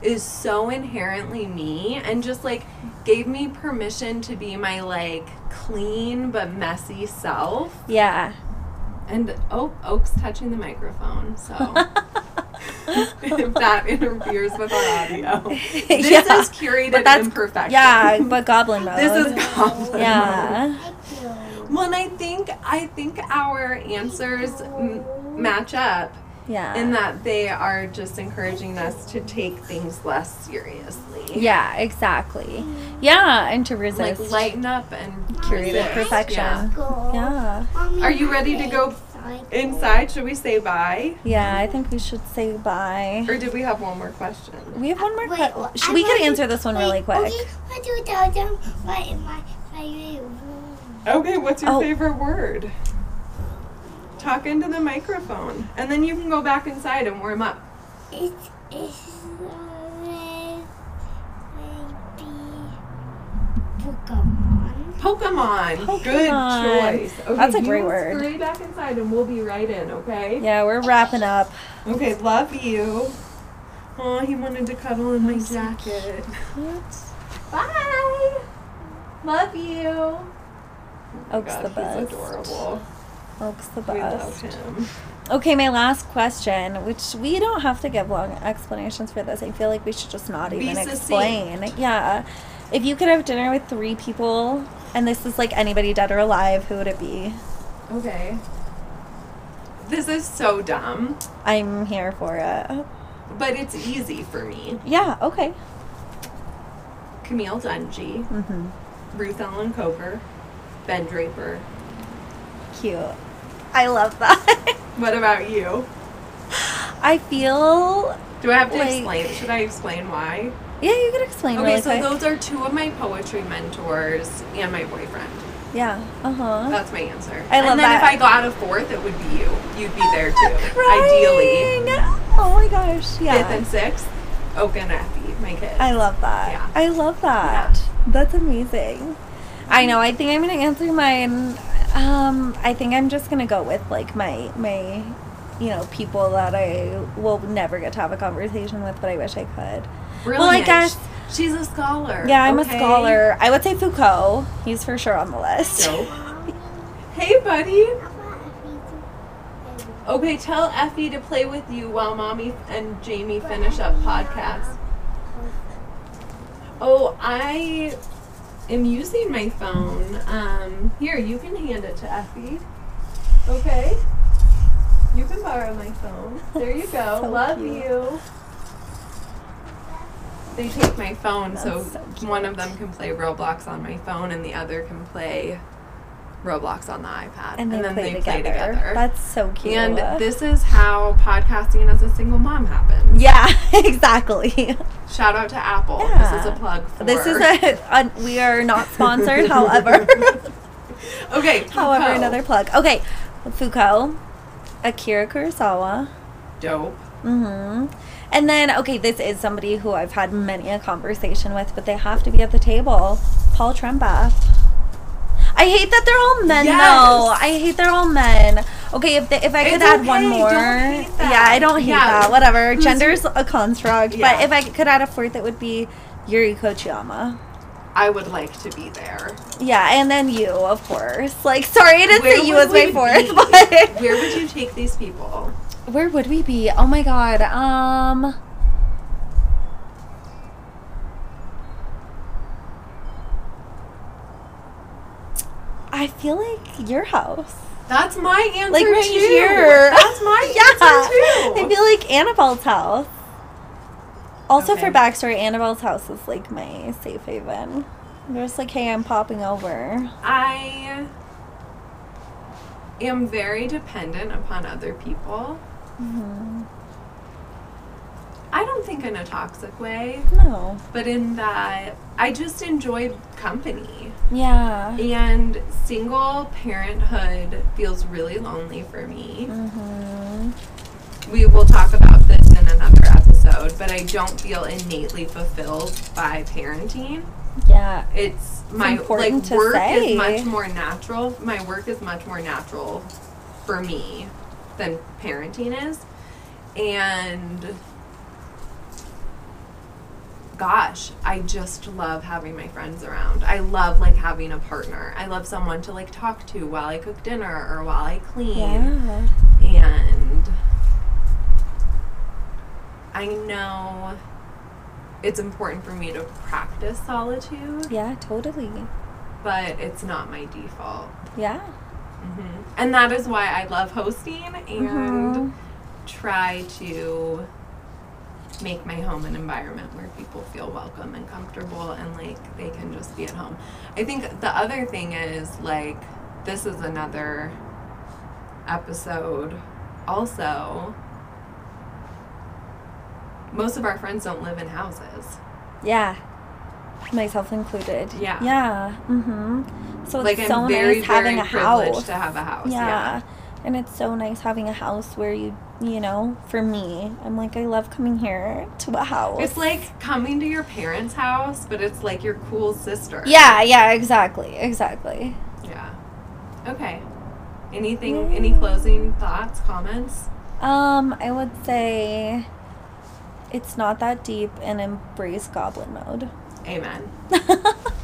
is so inherently me and just like gave me permission to be my like clean but messy self.
Yeah.
And oh, Oak's touching the microphone, so if <laughs> <laughs> that interferes with our audio. <laughs> This
Yeah.
is curated
But that's
imperfection.
Yeah, but goblin mode.
This is goblin mode.
Yeah.
Thank.
Well, and I think I think our answers m- match up
Yeah.
in that they are just encouraging us to take things less seriously.
Yeah, exactly. Yeah, and to
Like lighten up and
curated
resist.
perfection.
Yeah.
Yeah.
Are you ready to go Inside, should we say bye?
Yeah, I think we should say bye.
Or did we have one more question?
We have one more
Wait,
question. We could answer this one really
wait,
quick.
Okay, what do tell them what in my favorite?
Okay, what's your
Oh.
favorite word? Talk into the microphone. And then you can go back inside and warm up.
It's it's always maybe Pokemon.
Pokemon. Good choice. Okay,
That's a great word.
Scurry back inside and we'll be right in, okay?
Yeah, we're wrapping up.
Okay, love you. Oh, he wanted to cuddle in my jacket. Bye. Love you. Oh my
Oak's
God,
the best.
He's adorable.
Oak's the
We love him.
Okay, my last question, which we don't have to give long explanations for this. I feel like we should just not
Be
even
succinct.
explain. Yeah. If you could have dinner with three people, and this is like anybody dead or alive, who would it be?
Okay. This is so dumb.
I'm here for it.
but it's easy for me.
Yeah, okay.
Camille Dungy,
Mm-hmm.
Ruth Ellen Kocher, Ben Draper.
Cute. I love that. <laughs>
What about you?
I feel.
Do I have to
Like-
explain? Should I explain why?
Yeah, you can explain
Okay,
really
so
quick.
those are two of my poetry mentors and my boyfriend.
yeah. Uh huh.
That's my answer.
I love that.
and then
that.
if I got a fourth, it would be you. You'd be there too. <laughs> crying. Ideally.
Oh my gosh. Yeah.
Fifth and sixth, Oak and Effie, my kids.
I love that.
Yeah.
I love that. Yeah. That's amazing. I know. I think I'm gonna answer mine. Um, I think I'm just gonna go with like my my, you know, people that I will never get to have a conversation with, but I wish I could.
Brilliant.
Well, I guess-
she's a scholar.
Yeah, I'm
okay?
a scholar. I would say Foucault. He's for sure on the list.
Dope. <laughs> Hey, buddy.
I want a pizza.
Okay, tell Effie to play with you while Mommy and Jamie finish up podcast. Oh, I am using my phone. Um, here, you can hand it to Effie. Okay. You can borrow my phone. There you <laughs> go.
So
Love
cute.
you. They take my phone, so,
so
one of them can play Roblox on my phone, and the other can play Roblox on the iPad,
And they,
then
play,
they
together.
play together.
That's so cute.
And this is how podcasting as a single mom happens.
yeah, <laughs> exactly.
Shout out to Apple. This is a plug for.
This is a, a we are not sponsored, <laughs> however. <laughs>
okay.
however, another plug. Okay, Foucault, Akira Kurosawa.
dope.
Mm-hmm. And then, okay, this is somebody who I've had many a conversation with, but they have to be at the table. Paul Trembath. I hate that they're all men,
Yes.
though. I hate they're all men. Okay, if they, if I could
It's
add one more,
don't hate that.
yeah, I don't hate
Yeah.
that. Whatever,
Who's
gender's a construct. But if I could add a fourth, it would be Yuri Kochiyama.
I would like to be there.
Yeah, and then you, of course. Like, sorry, I didn't
Where
say you as my fourth,
be? <laughs>
but
Where would you take these people?
where would we be? Oh my god. Um. I feel like your house.
That's my answer
Like right
too.
here.
That's my <laughs>
yeah.
answer too.
I feel like Annabelle's house. Also, for backstory, Annabelle's house is like my safe haven. They're just like, hey, I'm popping over.
I am very dependent upon other people.
hmm
I don't think in a toxic way,
No.
but in that I just enjoy company.
Yeah.
And single parenthood feels really lonely for me.
hmm
We will talk about this in another episode, but I don't feel innately fulfilled by parenting.
Yeah.
It's my
important
like
to
work
say.
is much more natural. My work is much more natural for me than parenting is. And gosh, I just love having my friends around. I love like having a partner. I love someone to like talk to while I cook dinner or while I clean.
Yeah.
And I know it's important for me to practice solitude,
Yeah, totally.
but it's not my default.
Yeah.
hmm And that is why I love hosting and
Mhm.
try to make my home an environment where people feel welcome and comfortable and like they can just be at home. I think the other thing is like this is another episode also most of our friends don't live in houses.
Yeah. Myself included.
Yeah.
Yeah. Mm-hmm. So
like
it's so
very,
nice having a house.
to have a house.
yeah. And it's so nice having a house where you, you know, for me, I'm like, I love coming here to a house.
It's like coming to your parents' house, but it's like your cool sister.
Yeah, yeah, exactly. Exactly.
Yeah. Okay. Anything, any closing thoughts, comments?
Um, I would say it's not that deep and embrace goblin mode.
Amen. <laughs>